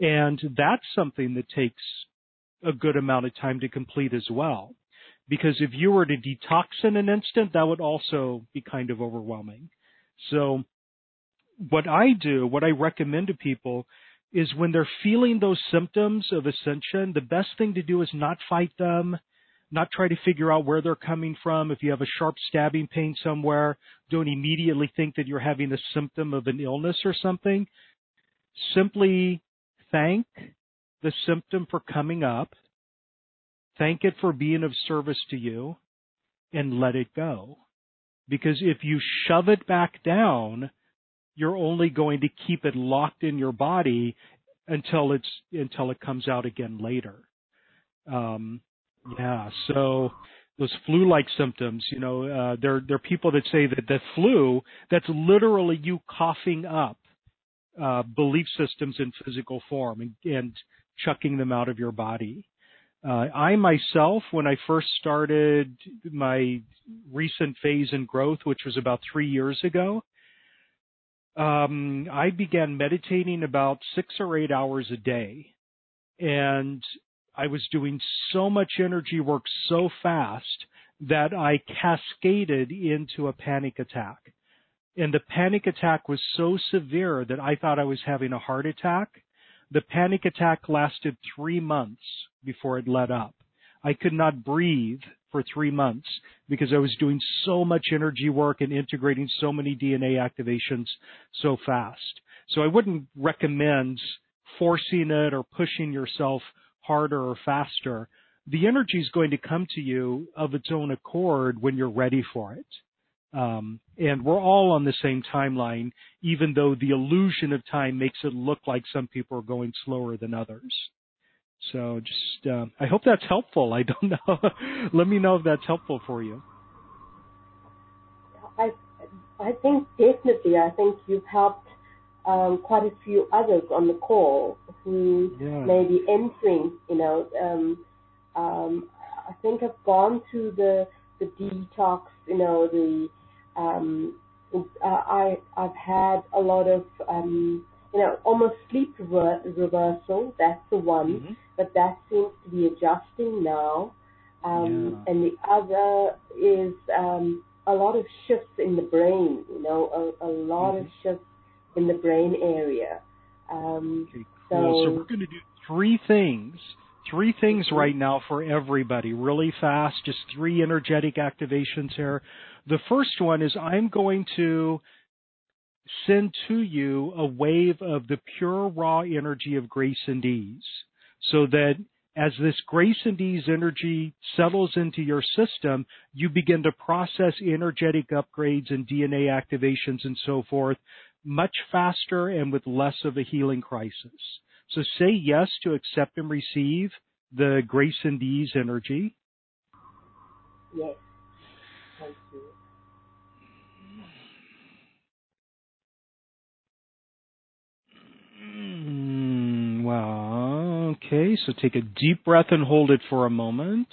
And that's something that takes a good amount of time to complete as well because if you were to detox in an instant, that would also be kind of overwhelming. So what I do, what I recommend to people is when they're feeling those symptoms of ascension, the best thing to do is not fight them, not try to figure out where they're coming from. If you have a sharp stabbing pain somewhere, don't immediately think that you're having a symptom of an illness or something. Simply thank the symptom for coming up, thank it for being of service to you, and let it go. Because if you shove it back down, you're only going to keep it locked in your body until it's until it comes out again later. Um, yeah, so those flu-like symptoms, you know, uh, there there are people that say that the flu that's literally you coughing up uh, belief systems in physical form and, and chucking them out of your body. Uh, I myself, when I first started my recent phase in growth, which was about three years ago, um, I began meditating about six or eight hours a day. And I was doing so much energy work so fast that I cascaded into a panic attack. And the panic attack was so severe that I thought I was having a heart attack. The panic attack lasted three months before it let up. I could not breathe for three months because I was doing so much energy work and integrating so many DNA activations so fast. So I wouldn't recommend forcing it or pushing yourself harder or faster. The energy is going to come to you of its own accord when you're ready for it. Um, and we're all on the same timeline, even though the illusion of time makes it look like some people are going slower than others. So just, uh, I hope that's helpful. I don't know. Let me know if that's helpful for you. I, I think definitely. I think you've helped um, quite a few others on the call who yeah. may be entering. You know, um, um, I think I've gone through the the detox. You know, the um, uh, I I've had a lot of um, you know almost sleep rever- reversal. That's the one. Mm-hmm but that seems to be adjusting now. Um, yeah. And the other is um, a lot of shifts in the brain, you know, a, a lot mm-hmm. of shifts in the brain area. Um, okay, cool. So, so we're going to do three things. Three things mm-hmm. right now for everybody, really fast, just three energetic activations here. The first one is I'm going to send to you a wave of the pure raw energy of grace and ease so that as this grace and ease energy settles into your system, you begin to process energetic upgrades and DNA activations and so forth much faster and with less of a healing crisis. So say yes to accept and receive the grace and ease energy. Yes. Thank you. Wow. Okay, so take a deep breath and hold it for a moment.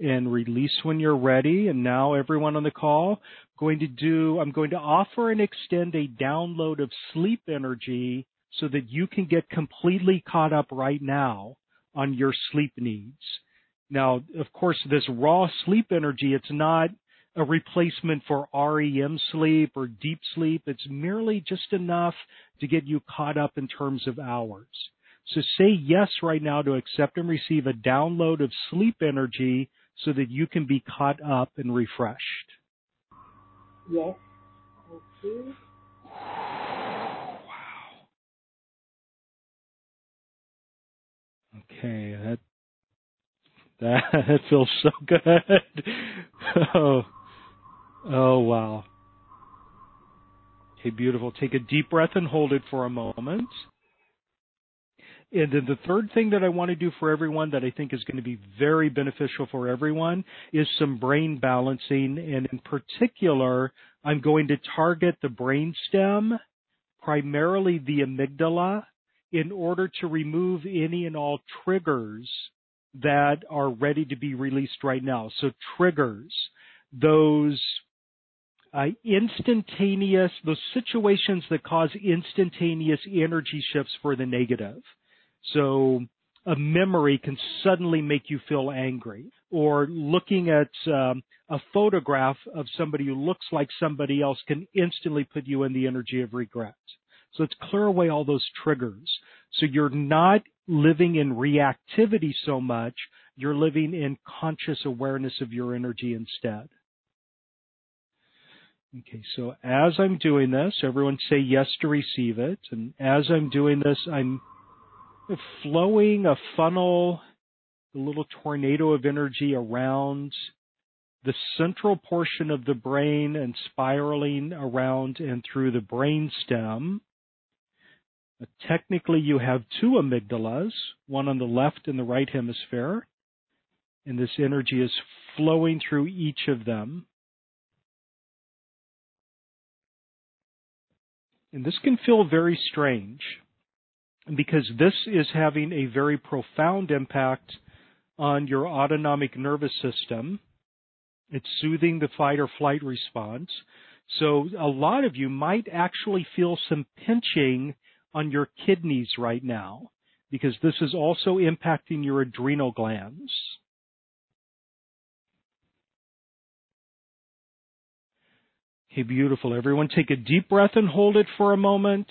And release when you're ready. And now everyone on the call, going to do, I'm going to offer and extend a download of sleep energy so that you can get completely caught up right now on your sleep needs. Now, of course, this raw sleep energy, it's not a replacement for REM sleep or deep sleep. It's merely just enough to get you caught up in terms of hours. So say yes right now to accept and receive a download of sleep energy so that you can be caught up and refreshed. Yes. You. Wow. Okay, that that feels so good. oh. Oh, wow. Okay, beautiful. Take a deep breath and hold it for a moment. And then the third thing that I want to do for everyone that I think is going to be very beneficial for everyone is some brain balancing. And in particular, I'm going to target the brain stem, primarily the amygdala, in order to remove any and all triggers that are ready to be released right now. So triggers, those instantaneous, those situations that cause instantaneous energy shifts for the negative. So a memory can suddenly make you feel angry. or looking at um, a photograph of somebody who looks like somebody else can instantly put you in the energy of regret. So let's clear away all those triggers. So you're not living in reactivity so much, you're living in conscious awareness of your energy instead. Okay, so as I'm doing this, everyone say yes to receive it. And as I'm doing this, I'm flowing a funnel, a little tornado of energy around the central portion of the brain and spiraling around and through the brain stem. Uh, technically, you have two amygdalas, one on the left and the right hemisphere, and this energy is flowing through each of them. And this can feel very strange because this is having a very profound impact on your autonomic nervous system. It's soothing the fight or flight response. So a lot of you might actually feel some pinching on your kidneys right now because this is also impacting your adrenal glands. Okay, beautiful. Everyone take a deep breath and hold it for a moment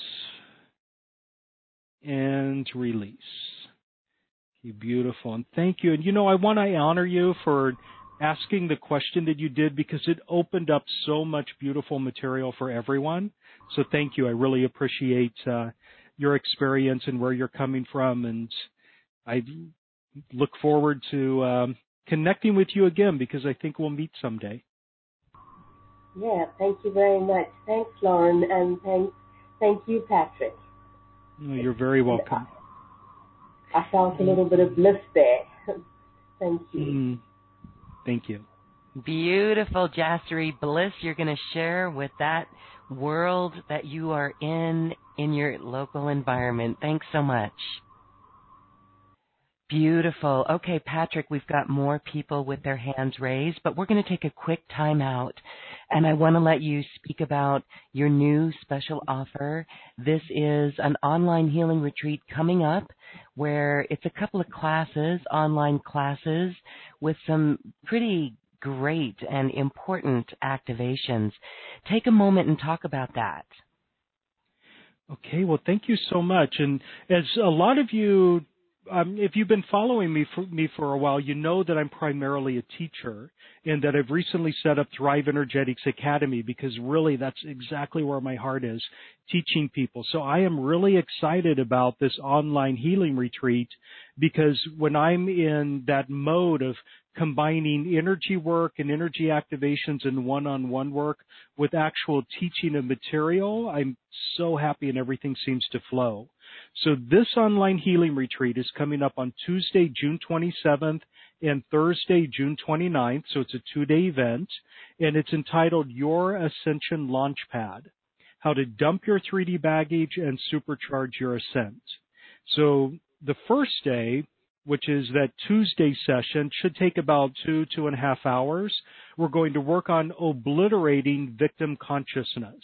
and release. Hey, beautiful. And thank you. And you know, I want to honor you for asking the question that you did because it opened up so much beautiful material for everyone. So thank you. I really appreciate uh, your experience and where you're coming from. And I look forward to um, connecting with you again because I think we'll meet someday. Yeah, thank you very much. Thanks, Lauren, and thanks, thank you, Patrick. No, you're very welcome. I felt a little bit of bliss there. thank you. Mm, thank you. Beautiful, Jassery Bliss you're going to share with that world that you are in in your local environment. Thanks so much. Beautiful. Okay, Patrick, we've got more people with their hands raised, but we're going to take a quick time out. And I want to let you speak about your new special offer. This is an online healing retreat coming up where it's a couple of classes, online classes, with some pretty great and important activations. Take a moment and talk about that. Okay, well, thank you so much. And as a lot of you um, if you've been following me for, me for a while, you know that I'm primarily a teacher and that I've recently set up Thrive Energetics Academy because really that's exactly where my heart is, teaching people. So I am really excited about this online healing retreat because when I'm in that mode of combining energy work and energy activations and one-on-one work with actual teaching of material, I'm so happy and everything seems to flow. So this online healing retreat is coming up on Tuesday, June 27th and Thursday, June 29th. So it's a two day event and it's entitled Your Ascension Launchpad. How to dump your 3D baggage and supercharge your ascent. So the first day, which is that Tuesday session, should take about two, two and a half hours. We're going to work on obliterating victim consciousness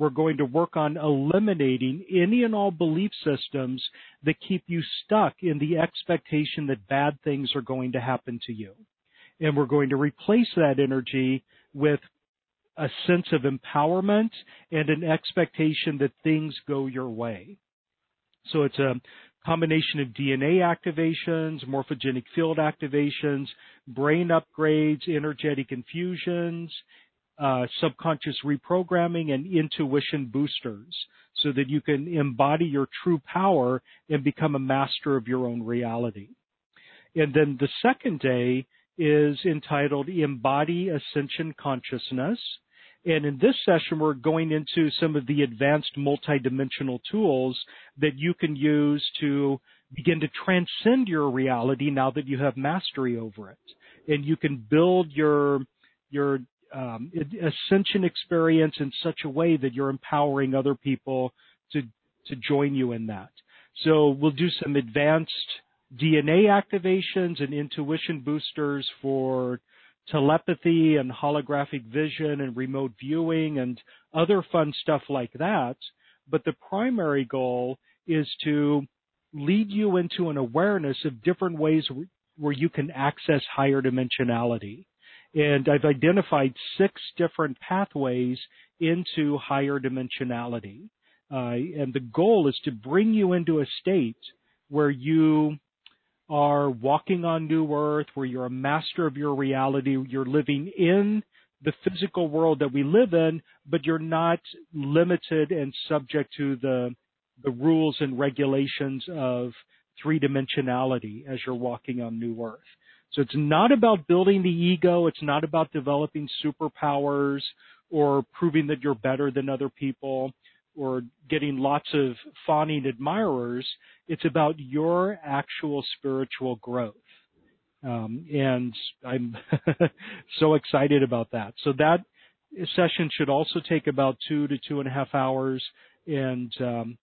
we're going to work on eliminating any and all belief systems that keep you stuck in the expectation that bad things are going to happen to you. And we're going to replace that energy with a sense of empowerment and an expectation that things go your way. So it's a combination of DNA activations, morphogenic field activations, brain upgrades, energetic infusions, uh, subconscious reprogramming and intuition boosters so that you can embody your true power and become a master of your own reality. And then the second day is entitled Embody Ascension Consciousness. And in this session, we're going into some of the advanced multidimensional tools that you can use to begin to transcend your reality now that you have mastery over it. And you can build your your um, ascension experience in such a way that you're empowering other people to to join you in that. So we'll do some advanced DNA activations and intuition boosters for telepathy and holographic vision and remote viewing and other fun stuff like that. But the primary goal is to lead you into an awareness of different ways where you can access higher dimensionality. And I've identified six different pathways into higher dimensionality. Uh, and the goal is to bring you into a state where you are walking on new earth, where you're a master of your reality, you're living in the physical world that we live in, but you're not limited and subject to the the rules and regulations of three dimensionality as you're walking on new earth. So it's not about building the ego, it's not about developing superpowers or proving that you're better than other people or getting lots of fawning admirers. It's about your actual spiritual growth. Um, and I'm so excited about that. So that session should also take about two to two and a half hours, and um,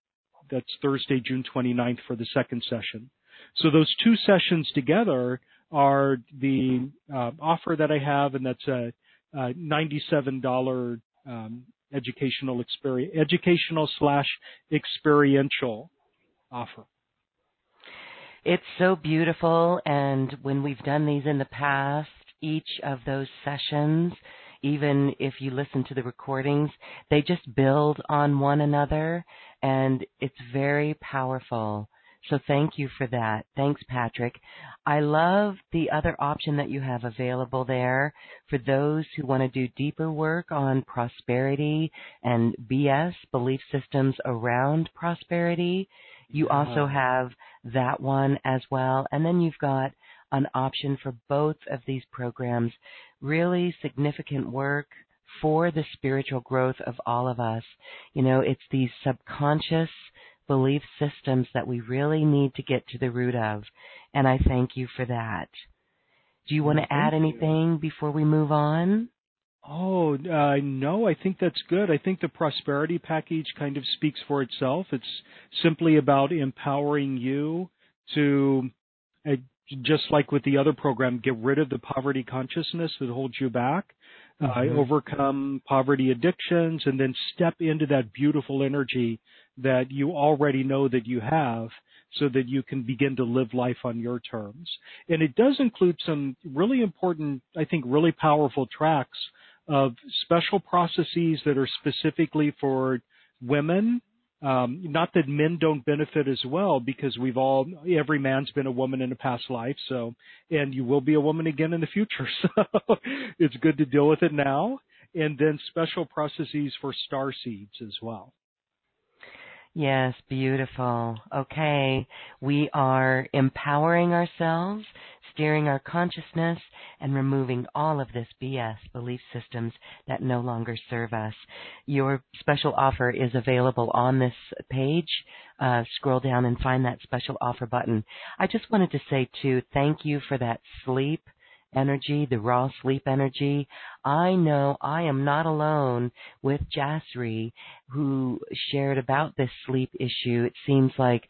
that's Thursday, June 29th for the second session. So those two sessions together are the uh, offer that I have, and that's a, a $97 um, educational experience, educational slash experiential offer. It's so beautiful, and when we've done these in the past, each of those sessions, even if you listen to the recordings, they just build on one another, and it's very powerful. So thank you for that. Thanks, Patrick. I love the other option that you have available there for those who want to do deeper work on prosperity and BS, belief systems around prosperity. You also have that one as well. And then you've got an option for both of these programs. Really significant work for the spiritual growth of all of us. You know, it's these subconscious belief systems that we really need to get to the root of. And I thank you for that. Do you want to add anything before we move on? Oh, uh, no, I think that's good. I think the prosperity package kind of speaks for itself. It's simply about empowering you to, uh, just like with the other program, get rid of the poverty consciousness that holds you back, uh, mm-hmm. overcome poverty addictions, and then step into that beautiful energy that you already know that you have so that you can begin to live life on your terms. And it does include some really important, I think, really powerful tracks of special processes that are specifically for women. Um, not that men don't benefit as well, because we've all, every man's been a woman in a past life, so, and you will be a woman again in the future, so it's good to deal with it now. And then special processes for star seeds as well. Yes, beautiful. Okay. We are empowering ourselves, steering our consciousness, and removing all of this BS belief systems that no longer serve us. Your special offer is available on this page. Uh, scroll down and find that special offer button. I just wanted to say, too, thank you for that sleep energy, the raw sleep energy. I know I am not alone with Jasri, who shared about this sleep issue. It seems like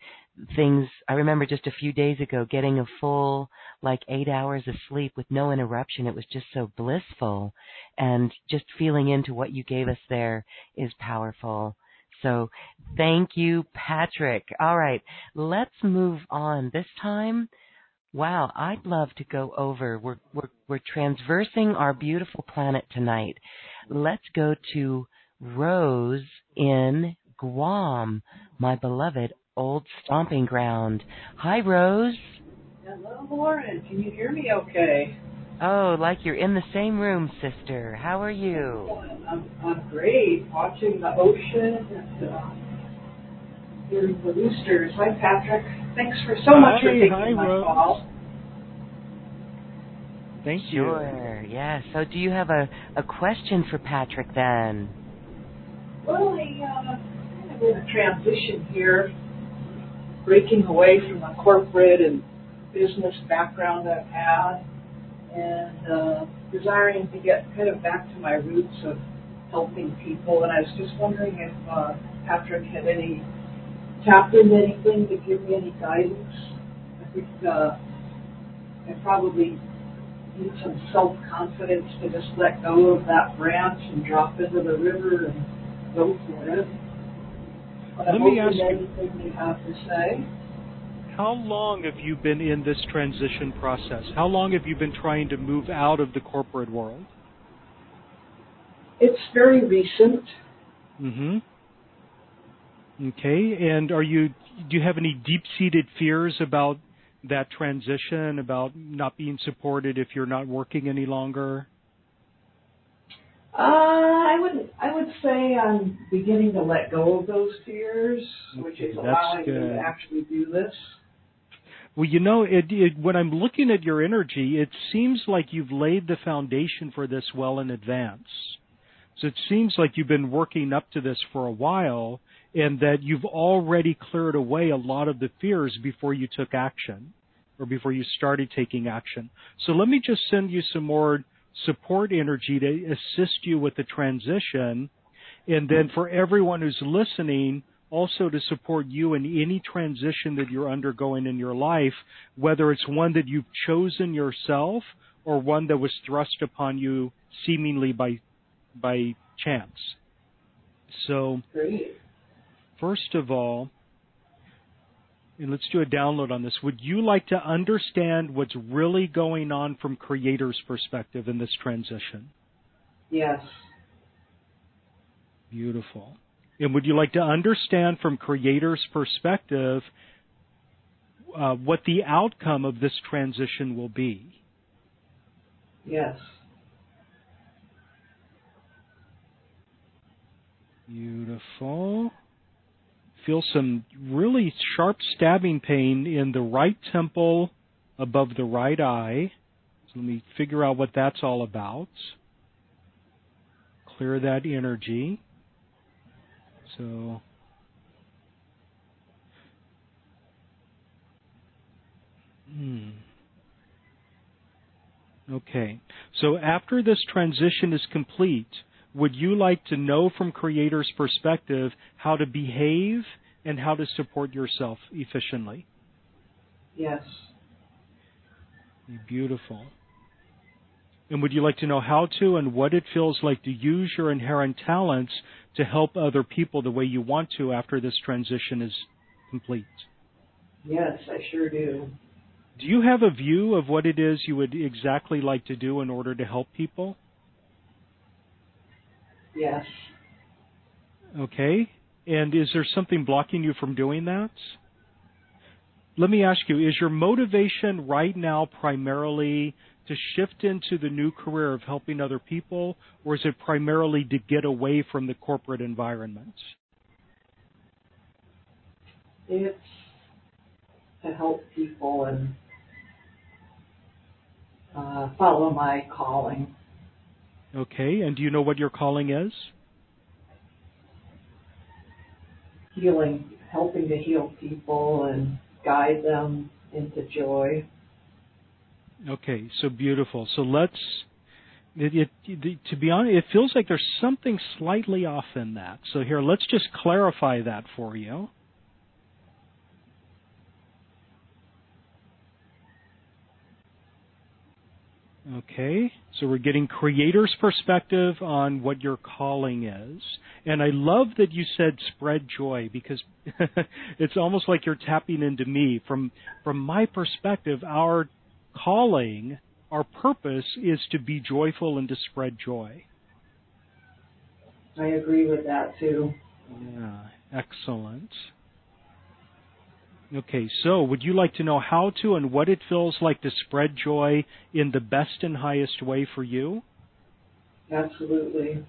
things, I remember just a few days ago getting a full, like eight hours of sleep with no interruption. It was just so blissful. And just feeling into what you gave us there is powerful. So thank you, Patrick. All right, let's move on. This time, Wow, I'd love to go over. We're we're we're transversing our beautiful planet tonight. Let's go to Rose in Guam, my beloved old stomping ground. Hi, Rose. Hello, Lauren. Can you hear me okay? Oh, like you're in the same room, sister. How are you? I'm, I'm great. Watching the ocean and the roosters. Hi, Patrick. Thanks for so much for taking hi, my Rose. call. Thank you. Sure. Yeah. So, do you have a, a question for Patrick then? Well, I uh, kind of in a transition here, breaking away from the corporate and business background I've had, and uh, desiring to get kind of back to my roots of helping people. And I was just wondering if uh, Patrick had any into anything to give me any guidance. I think uh, I probably need some self confidence to just let go of that branch and drop into the river and go for it. But let I'm me ask anything you have to say. how long have you been in this transition process? How long have you been trying to move out of the corporate world? It's very recent. Mhm. Okay, and are you do you have any deep-seated fears about that transition, about not being supported if you're not working any longer? Uh, I would I would say I'm beginning to let go of those fears, which is allowing me to actually do this. Well, you know, it, it, when I'm looking at your energy, it seems like you've laid the foundation for this well in advance. So it seems like you've been working up to this for a while and that you've already cleared away a lot of the fears before you took action or before you started taking action. So let me just send you some more support energy to assist you with the transition. And then for everyone who's listening, also to support you in any transition that you're undergoing in your life, whether it's one that you've chosen yourself or one that was thrust upon you seemingly by by chance. So, Great. First of all, and let's do a download on this. Would you like to understand what's really going on from creator's perspective in this transition? Yes. Beautiful. And would you like to understand from creator's perspective uh, what the outcome of this transition will be? Yes. Beautiful. Feel some really sharp stabbing pain in the right temple above the right eye. So let me figure out what that's all about. Clear that energy. So Hmm. Okay. So after this transition is complete, would you like to know from Creator's perspective how to behave and how to support yourself efficiently? Yes. Beautiful. And would you like to know how to and what it feels like to use your inherent talents to help other people the way you want to after this transition is complete? Yes, I sure do. Do you have a view of what it is you would exactly like to do in order to help people? Yes. Okay. And is there something blocking you from doing that? Let me ask you, is your motivation right now primarily to shift into the new career of helping other people, or is it primarily to get away from the corporate environment? It's to help people and uh, follow my calling. Okay. And do you know what your calling is? Healing, helping to heal people and guide them into joy. Okay, so beautiful. So let's. It, it, to be honest, it feels like there's something slightly off in that. So here, let's just clarify that for you. Okay, so we're getting creator's perspective on what your calling is. And I love that you said spread joy because it's almost like you're tapping into me. From from my perspective, our calling, our purpose is to be joyful and to spread joy. I agree with that too. Yeah, excellent. Okay, so would you like to know how to and what it feels like to spread joy in the best and highest way for you? Absolutely.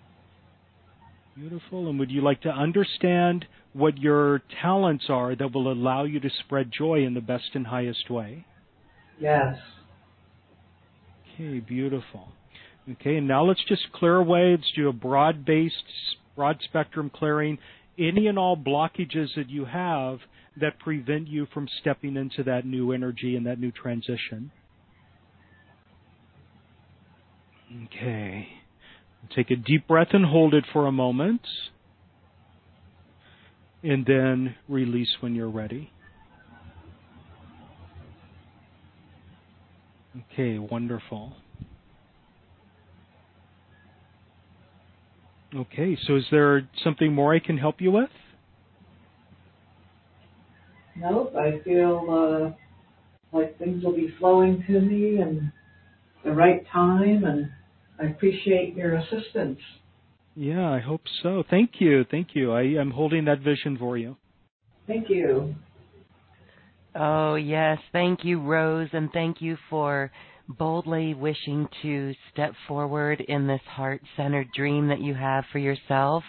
Beautiful. And would you like to understand what your talents are that will allow you to spread joy in the best and highest way? Yes. Okay, beautiful. Okay, and now let's just clear away. Let's do a broad based, broad spectrum clearing. Any and all blockages that you have that prevent you from stepping into that new energy and that new transition. Okay. Take a deep breath and hold it for a moment. And then release when you're ready. Okay, wonderful. Okay, so is there something more I can help you with? Nope, I feel uh, like things will be flowing to me and the right time, and I appreciate your assistance. Yeah, I hope so. Thank you. Thank you. I am holding that vision for you. Thank you. Oh, yes. Thank you, Rose, and thank you for boldly wishing to step forward in this heart centered dream that you have for yourself.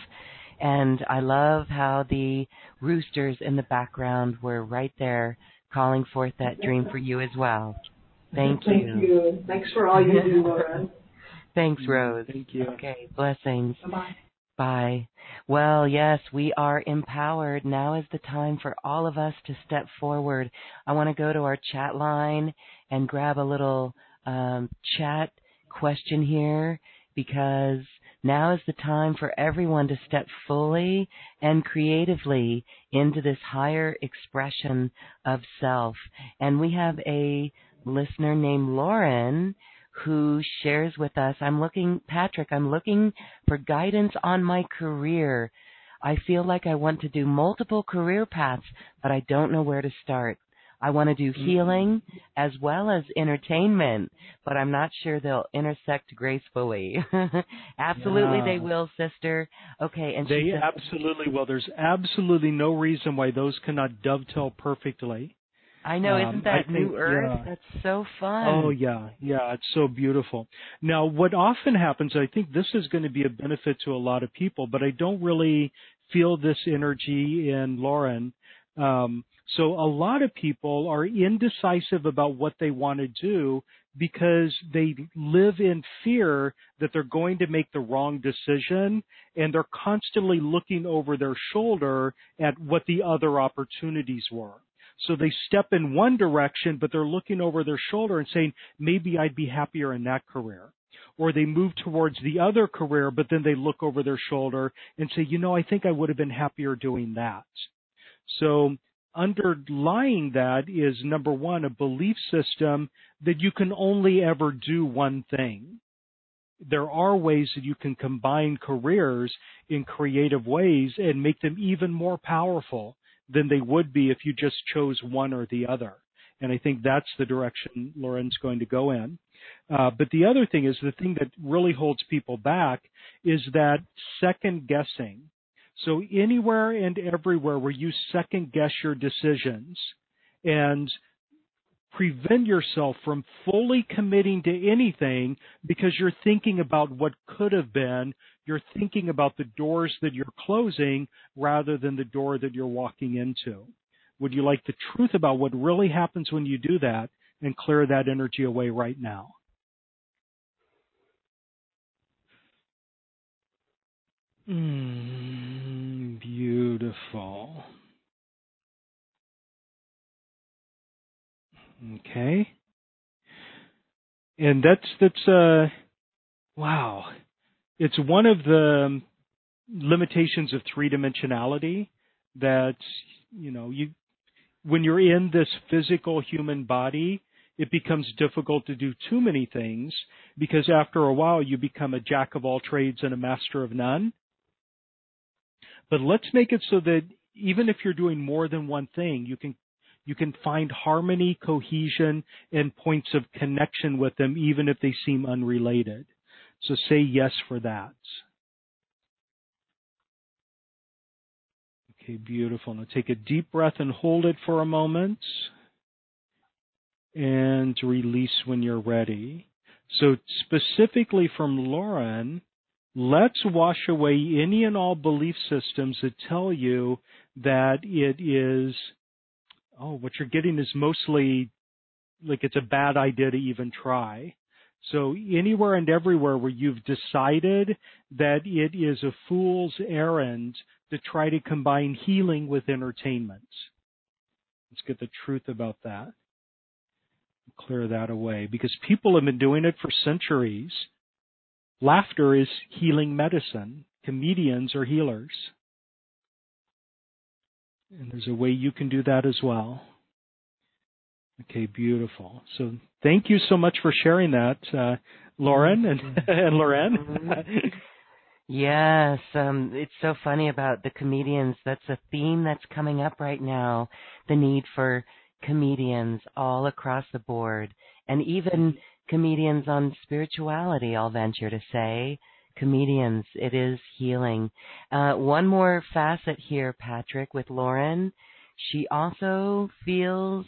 And I love how the roosters in the background were right there calling forth that dream for you as well. Thank you. Thank you. Thanks for all you do, Laura. Thanks, Rose. Thank you. Okay, blessings. Bye-bye. Bye. Well, yes, we are empowered. Now is the time for all of us to step forward. I want to go to our chat line and grab a little um, chat question here because now is the time for everyone to step fully and creatively into this higher expression of self. And we have a listener named Lauren who shares with us, I'm looking, Patrick, I'm looking for guidance on my career. I feel like I want to do multiple career paths, but I don't know where to start. I want to do Mm-hmm. healing as well as entertainment, but I'm not sure they'll intersect gracefully. absolutely, Yeah. they will, sister. Okay, and They absolutely will. There's absolutely no reason why those cannot dovetail perfectly. I know, um, isn't I that think, New Earth? yeah. That's so fun. Oh yeah, yeah, it's so beautiful. Now, what often happens, I think this is going to be a benefit to a lot of people, but I don't really feel this energy in Lauren. Um, so a lot of people are indecisive about what they want to do because they live in fear that they're going to make the wrong decision and they're constantly looking over their shoulder at what the other opportunities were. So they step in one direction, but they're looking over their shoulder and saying, maybe I'd be happier in that career. Or they move towards the other career, but then they look over their shoulder and say, you know, I think I would have been happier doing that. So underlying that is number one, a belief system that you can only ever do one thing. There are ways that you can combine careers in creative ways and make them even more powerful than they would be if you just chose one or the other. And I think that's the direction Lauren's going to go in. Uh, but the other thing is the thing that really holds people back is that second guessing. So anywhere and everywhere where you second guess your decisions and prevent yourself from fully committing to anything because you're thinking about what could have been. You're thinking about the doors that you're closing rather than the door that you're walking into. Would you like the truth about what really happens when you do that and clear that energy away right now? Mm, beautiful. Okay. And that's that's uh wow. It's one of the limitations of three dimensionality that you know you when you're in this physical human body it becomes difficult to do too many things because after a while you become a jack of all trades and a master of none let's make it so that even if you're doing more than one thing you can you can find harmony cohesion and points of connection with them even if they seem unrelated so say yes for that Okay, beautiful. Now take a deep breath and hold it for a moment. And release when you're ready. So specifically from Lauren, let's wash away any and all belief systems that tell you that it is, oh, what you're getting is mostly like it's a bad idea to even try. So anywhere and everywhere where you've decided that it is a fool's errand to try to combine healing with entertainment. Let's get the truth about that. Clear that away because people have been doing it for centuries. Laughter is healing medicine. Comedians are healers. And there's a way you can do that as well. Okay, beautiful. So thank you so much for sharing that, uh, Lauren and, and Lauren. Yes, um, it's so funny about the comedians. That's a theme that's coming up right now. The need for comedians all across the board, and even comedians on spirituality. I'll venture to say, comedians. It is healing. Uh, one more facet here, Patrick, with Lauren. She also feels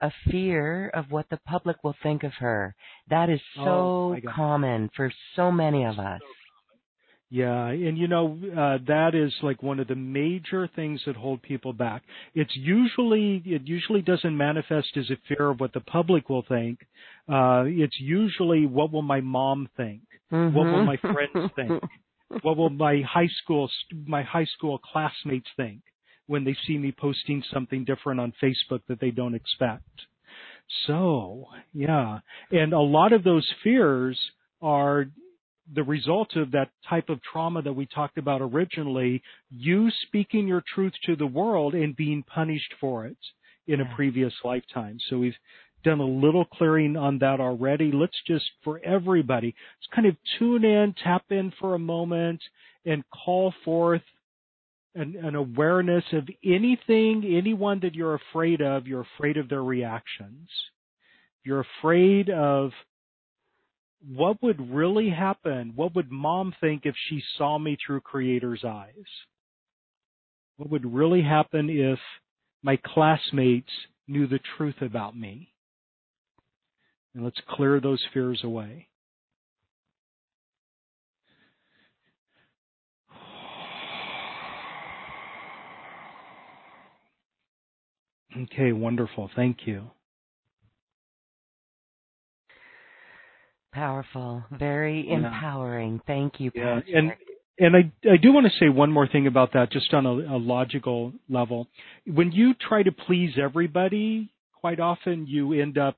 a fear of what the public will think of her. That is so oh, common for so many of us. Yeah, and you know uh, that is like one of the major things that hold people back. It's usually it usually doesn't manifest as a fear of what the public will think. Uh, it's usually what will my mom think? Mm-hmm. What will my friends think? what will my high school my high school classmates think when they see me posting something different on Facebook that they don't expect? So, yeah. And a lot of those fears are the result of that type of trauma that we talked about originally, you speaking your truth to the world and being punished for it in a previous lifetime. So we've done a little clearing on that already. Let's just, for everybody, let's kind of tune in, tap in for a moment, and call forth an, an awareness of anything, anyone that you're afraid of. You're afraid of their reactions. You're afraid of what would really happen? What would mom think if she saw me through creator's eyes? What would really happen if my classmates knew the truth about me? And let's clear those fears away. Okay, wonderful. Thank you. Powerful, very yeah. empowering. Thank you, Patrick. Yeah, and and I I do want to say one more thing about that, just on a, a logical level. When you try to please everybody, quite often you end up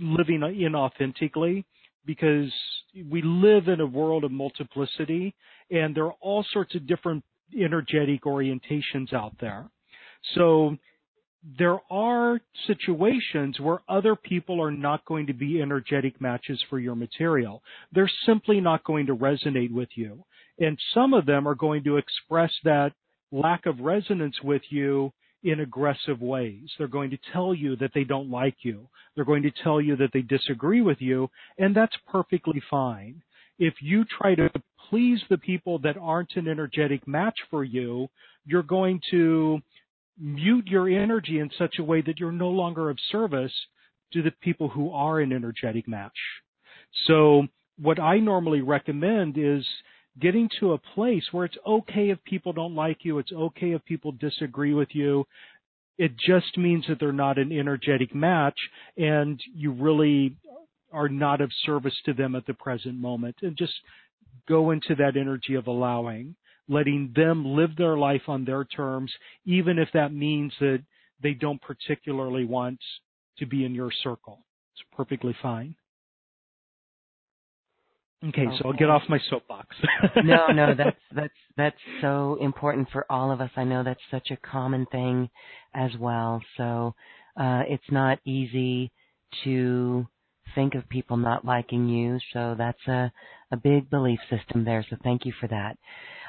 living inauthentically because we live in a world of multiplicity and there are all sorts of different energetic orientations out there. So there are situations where other people are not going to be energetic matches for your material. They're simply not going to resonate with you. And some of them are going to express that lack of resonance with you in aggressive ways. They're going to tell you that they don't like you. They're going to tell you that they disagree with you, and that's perfectly fine. If you try to please the people that aren't an energetic match for you, you're going to mute your energy in such a way that you're no longer of service to the people who are an energetic match. So what I normally recommend is getting to a place where it's okay if people don't like you. It's okay if people disagree with you. It just means that they're not an energetic match and you really are not of service to them at the present moment and just go into that energy of allowing letting them live their life on their terms, even if that means that they don't particularly want to be in your circle. It's perfectly fine. Okay, okay. so I'll get off my soapbox. no, no, that's that's that's so important for all of us. I know that's such a common thing as well. So uh, it's not easy to think of people not liking you. So that's a a big belief system there. So thank you for that.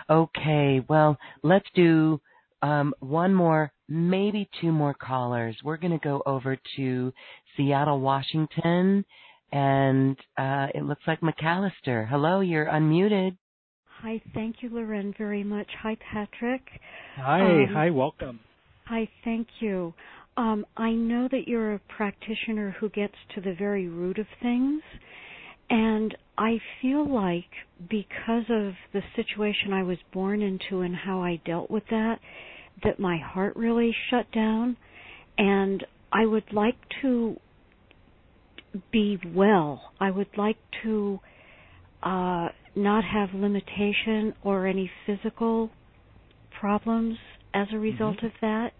Okay, well, let's do um, one more, maybe two more callers. We're going to go over to Seattle, Washington, and uh, it looks like McAllister. Hello, you're unmuted. Hi, thank you, Lauren, very much. Hi, Patrick. Hi, um, hi, welcome. Hi, thank you. Um, I know that you're a practitioner who gets to the very root of things, and I feel like because of the situation I was born into and how I dealt with that, that my heart really shut down. And I would like to be well. I would like to uh, not have limitation or any physical problems as a result mm-hmm. of that.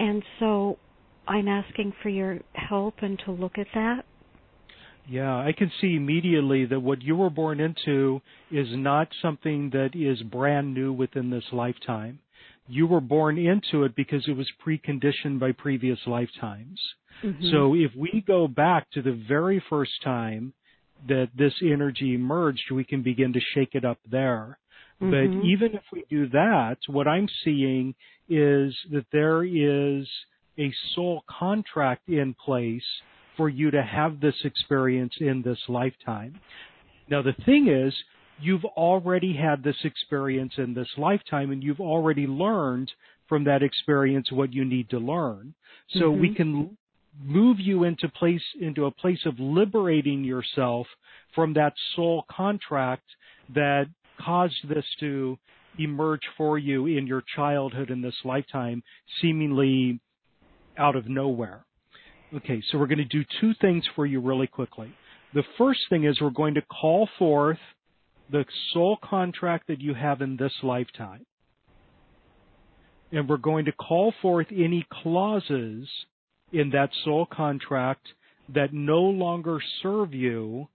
And so I'm asking for your help and to look at that. Yeah, I can see immediately that what you were born into is not something that is brand new within this lifetime. You were born into it because it was preconditioned by previous lifetimes. Mm-hmm. So if we go back to the very first time that this energy emerged, we can begin to shake it up there. Mm-hmm. But even if we do that, what I'm seeing is that there is a soul contract in place for you to have this experience in this lifetime. Now, the thing is, you've already had this experience in this lifetime and you've already learned from that experience what you need to learn. So mm-hmm. we can move you into place into a place of liberating yourself from that soul contract that caused this to emerge for you in your childhood in this lifetime seemingly out of nowhere. Okay, so we're going to do two things for you really quickly. The first thing is we're going to call forth the soul contract that you have in this lifetime. And we're going to call forth any clauses in that soul contract that no longer serve you,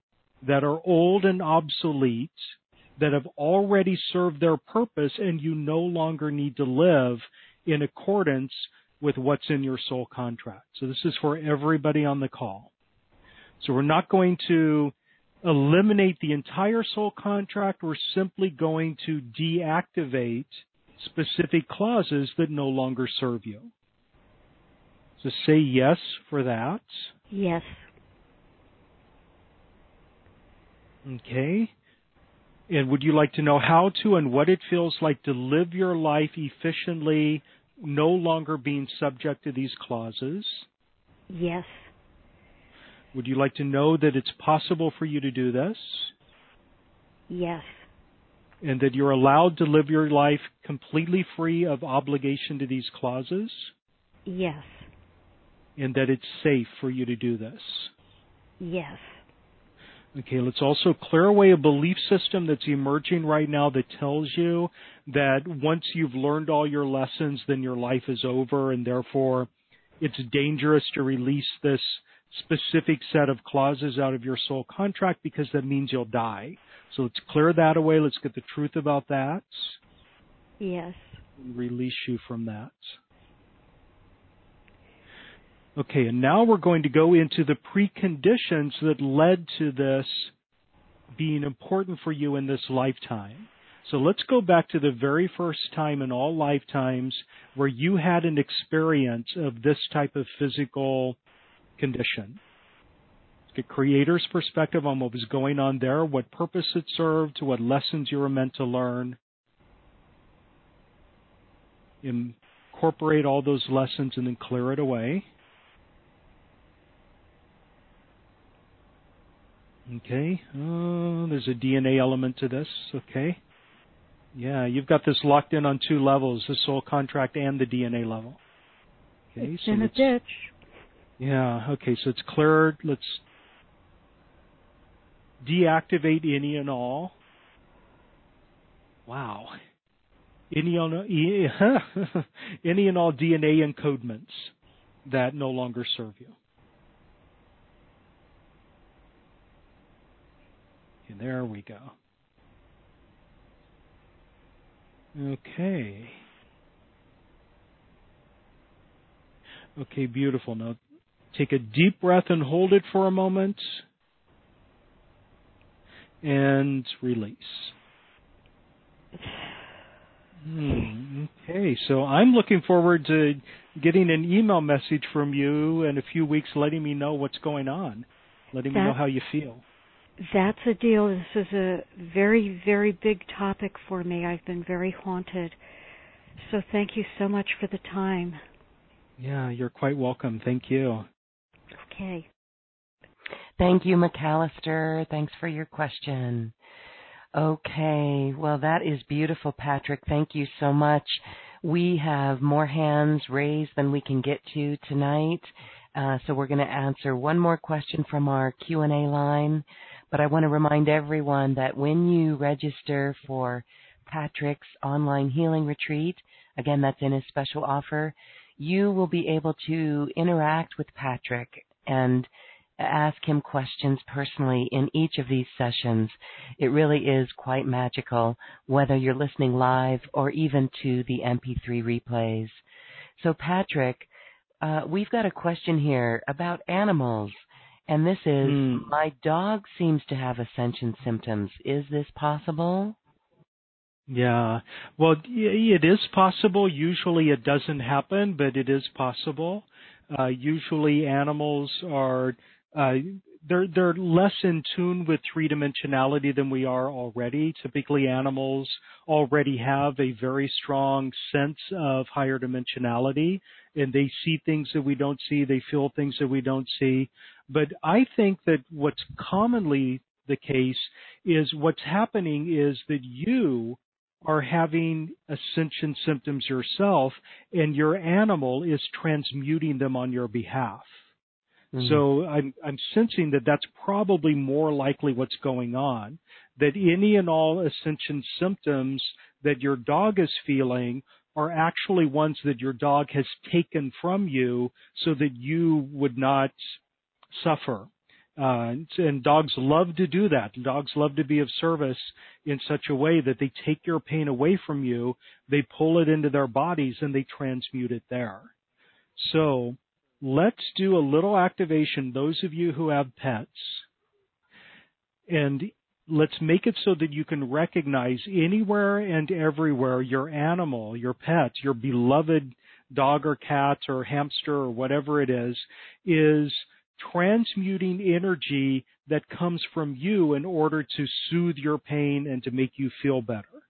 that are old and obsolete, that have already served their purpose, and you no longer need to live in accordance with what's in your soul contract. So this is for everybody on the call. So we're not going to eliminate the entire soul contract. We're simply going to deactivate specific clauses that no longer serve you. So say yes for that. Yes. Okay. And would you like to know how to and what it feels like to live your life efficiently, no longer being subject to these clauses? Yes. Would you like to know that it's possible for you to do this? Yes. And that you're allowed to live your life completely free of obligation to these clauses? Yes. And that it's safe for you to do this? Yes. Okay, let's also clear away a belief system that's emerging right now that tells you that once you've learned all your lessons, then your life is over, and therefore it's dangerous to release this specific set of clauses out of your soul contract because that means you'll die. So let's clear that away. Let's get the truth about that. Yes. Release you from that. Okay, and now we're going to go into the preconditions that led to this being important for you in this lifetime. So let's go back to the very first time in all lifetimes where you had an experience of this type of physical condition. The creator's perspective on what was going on there, what purpose it served, what lessons you were meant to learn. Incorporate all those lessons and then clear it away. Okay. Oh, there's a DNA element to this. Okay. Yeah, you've got this locked in on two levels, the soul contract and the DNA level. Okay, it's so in a ditch. Yeah, okay, so it's cleared. Let's deactivate any and all. Wow. Any, on, any and all DNA encodements that no longer serve you. And there we go. Okay. Okay, beautiful. Now take a deep breath and hold it for a moment. And release. Hmm, okay, so I'm looking forward to getting an email message from you in a few weeks letting me know what's going on, letting me know how you feel. That's a deal. This is a very, very big topic for me. I've been very haunted. So thank you so much for the time. Yeah, you're quite welcome. Thank you. Okay. Thank you, McAllister. Thanks for your question. Okay, well, that is beautiful, Patrick. Thank you so much. We have more hands raised than we can get to tonight, uh, so we're going to answer one more question from our Q&A line. But I want to remind everyone that when you register for Patrick's online healing retreat, again, that's in his special offer, you will be able to interact with Patrick and ask him questions personally in each of these sessions. It really is quite magical, whether you're listening live or even to the MP3 replays. So, Patrick, uh, we've got a question here about animals And this is Mm. my dog seems to have ascension symptoms. Is this possible? Yeah. Well, it is possible. Usually it doesn't happen, but it is possible. Uh, usually animals are, uh, they're, they're less in tune with three dimensionality than we are already. Typically animals already have a very strong sense of higher dimensionality and they see things that we don't see. They feel things that we don't see. But I think that what's commonly the case is what's happening is that you are having ascension symptoms yourself and your animal is transmuting them on your behalf. Mhm. So I'm, I'm sensing that that's probably more likely what's going on. That any and all ascension symptoms that your dog is feeling are actually ones that your dog has taken from you so that you would not suffer. Uh, and dogs love to do that. Dogs love to be of service in such a way that they take your pain away from you, they pull it into their bodies, and they transmute it there. So let's do a little activation, those of you who have pets, and let's make it so that you can recognize anywhere and everywhere your animal, your pet, your beloved dog or cat or hamster or whatever it is, is transmuting energy that comes from you in order to soothe your pain and to make you feel better.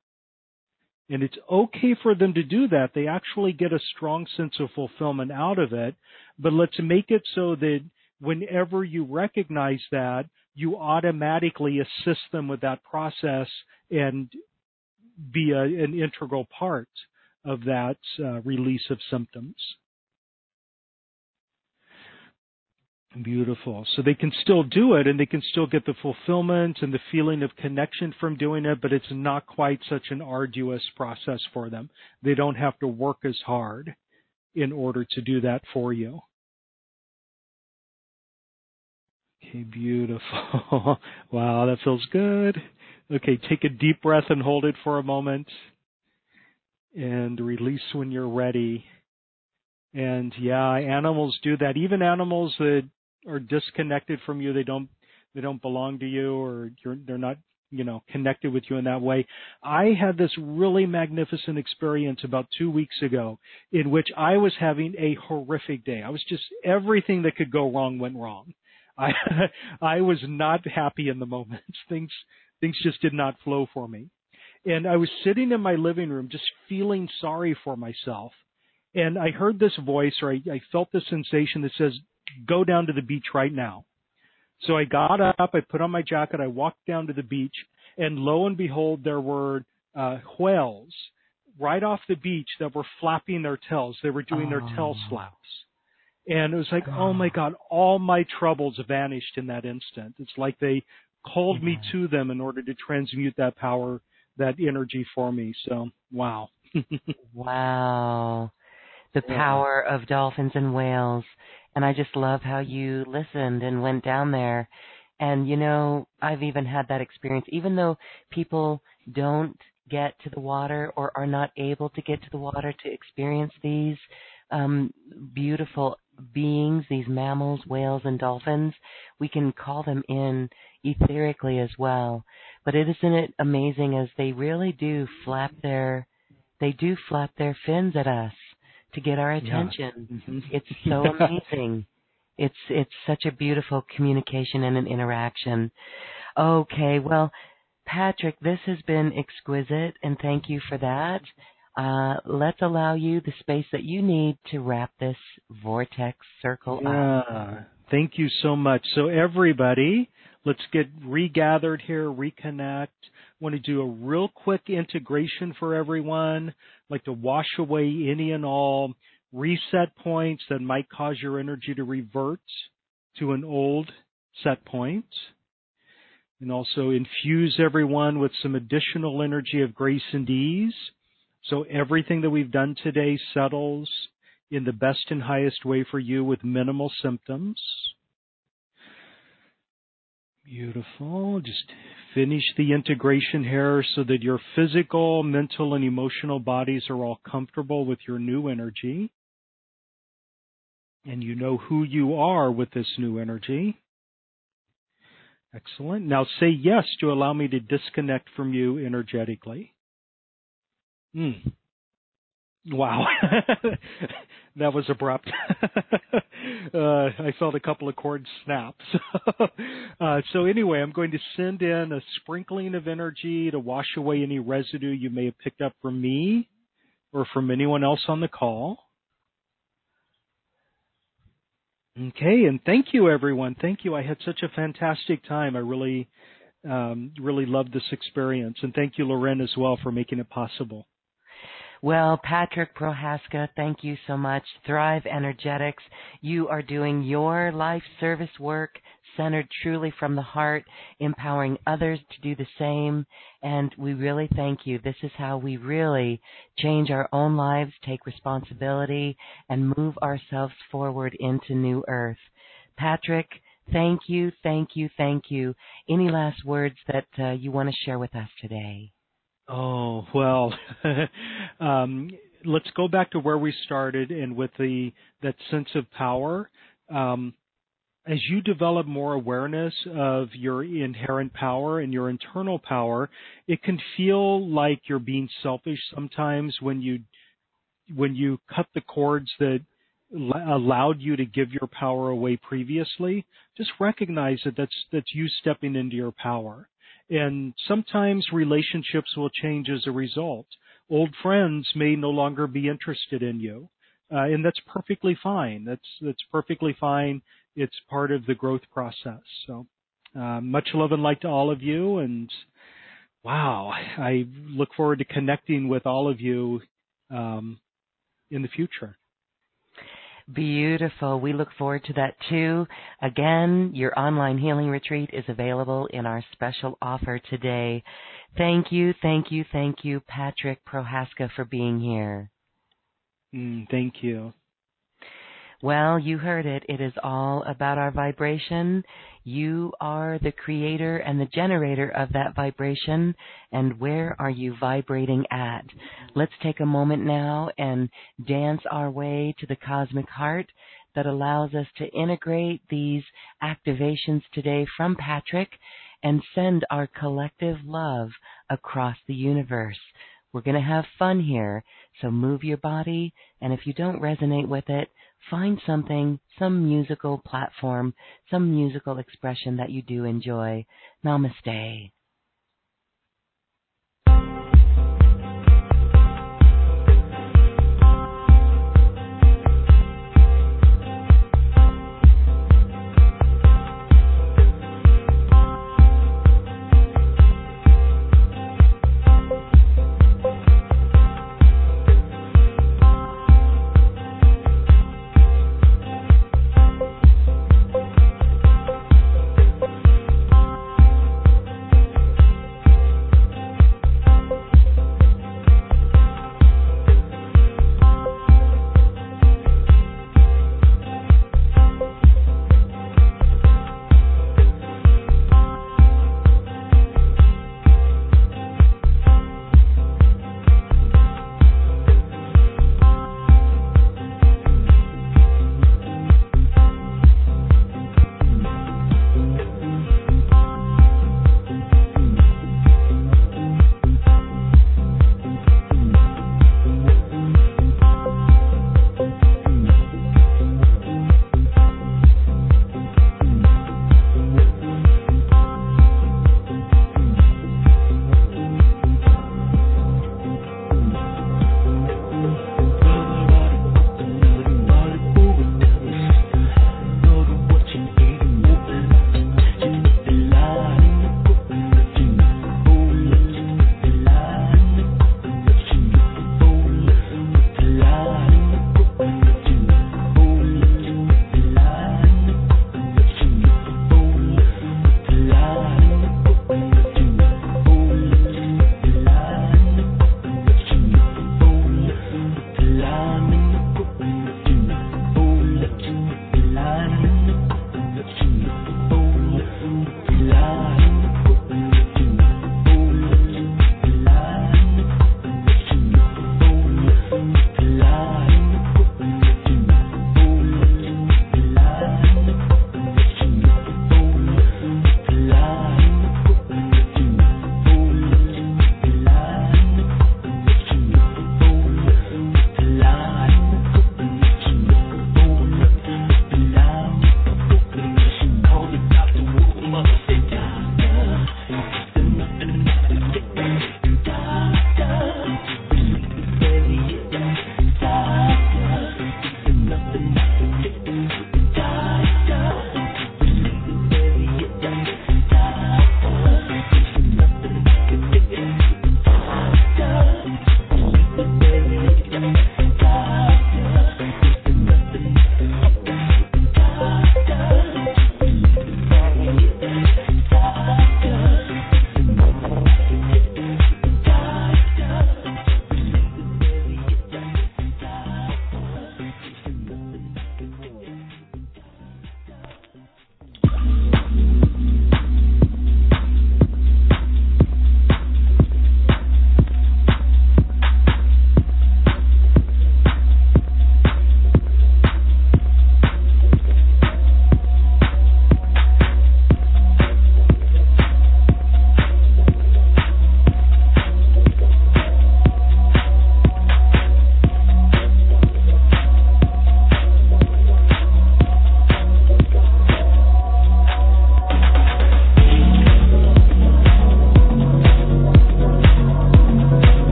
And it's okay for them to do that. They actually get a strong sense of fulfillment out of it. But let's make it so that whenever you recognize that, you automatically assist them with that process and be a, an integral part of that uh, release of symptoms. Beautiful. So they can still do it and they can still get the fulfillment and the feeling of connection from doing it, but it's not quite such an arduous process for them. They don't have to work as hard in order to do that for you. Okay, beautiful. wow, that feels good. Okay, take a deep breath and hold it for a moment and release when you're ready. And yeah, animals do that. Even animals that are disconnected from you, they don't they don't belong to you or you're they're not you know connected with you in that way. I had this really magnificent experience about 2 weeks ago in which I was having a horrific day. I was just everything that could go wrong went wrong. I I was not happy in the moment. Things things just did not flow for me. And I was sitting in my living room just feeling sorry for myself. And I heard this voice or I, I felt this sensation that says, go down to the beach right now. So I got up, I put on my jacket, I walked down to the beach, and lo and behold, there were uh, whales right off the beach that were flapping their tails. They were doing their tail Oh. slaps. And it was like, oh my God, all my troubles vanished in that instant. It's like they called me to them in order to transmute that power, that energy for me. So, wow. Wow. The Yeah. power of dolphins and whales. And I just love how you listened and went down there. And you know, I've even had that experience, even though people don't get to the water or are not able to get to the water to experience these um, beautiful beings, these mammals, whales, and dolphins. We can call them in etherically as well. But isn't it amazing as they really do flap their they do flap their fins at us to get our attention. Mhm. It's so amazing. It's it's such a beautiful communication and an interaction. Okay, well, Patrick, this has been exquisite, and thank you for that. Uh, let's allow you the space that you need to wrap this vortex circle up. Yeah. Thank you so much. So everybody, let's get regathered here, reconnect. Want to do a real quick integration for everyone. Like to wash away any and all reset points that might cause your energy to revert to an old set point. And also infuse everyone with some additional energy of grace and ease. So everything that we've done today settles in the best and highest way for you with minimal symptoms. Beautiful. Just finish the integration here so that your physical, mental, and emotional bodies are all comfortable with your new energy. And you know who you are with this new energy. Excellent. Now say yes to allow me to disconnect from you energetically. Hmm. Wow. that was abrupt. uh, I felt a couple of cords snap. uh, so anyway, I'm going to send in a sprinkling of energy to wash away any residue you may have picked up from me or from anyone else on the call. Okay, and thank you everyone. Thank you. I had such a fantastic time. I really, um, really loved this experience. And thank you, Lauren, as well for making it possible. Well, Patrick Prohaska, thank you so much. Thrive Energetics, you are doing your life service work centered truly from the heart, empowering others to do the same. And we really thank you. This is how we really change our own lives, take responsibility, and move ourselves forward into new earth. Patrick, thank you, thank you, thank you. Any last words that uh, you want to share with us today? Oh, well, um, let's go back to where we started and with the, that sense of power. Um, as you develop more awareness of your inherent power and your internal power, it can feel like you're being selfish sometimes when you, when you cut the cords that allowed you to give your power away previously. Just recognize that that's, that's you stepping into your power and sometimes relationships will change as a result. Old friends may no longer be interested in you, uh, and that's perfectly fine. That's that's perfectly fine. It's part of the growth process. So, uh, much love and light to all of you, and wow, I look forward to connecting with all of you um, in the future. Beautiful. We look forward to that too. Again, your online healing retreat is available in our special offer today. Thank you, thank you, thank you, Patrick Prohaska, for being here. Mm, thank you. Well, you heard it. It is all about our vibration. You are the creator and the generator of that vibration. And where are you vibrating at? Let's take a moment now and dance our way to the cosmic heart that allows us to integrate these activations today from Patrick and send our collective love across the universe. We're going to have fun here, so move your body, and if you don't resonate with it, find something, some musical platform, some musical expression that you do enjoy. Namaste.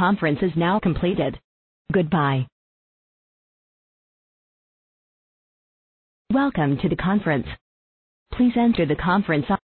Conference is now completed. Goodbye. Welcome to the conference. Please enter the conference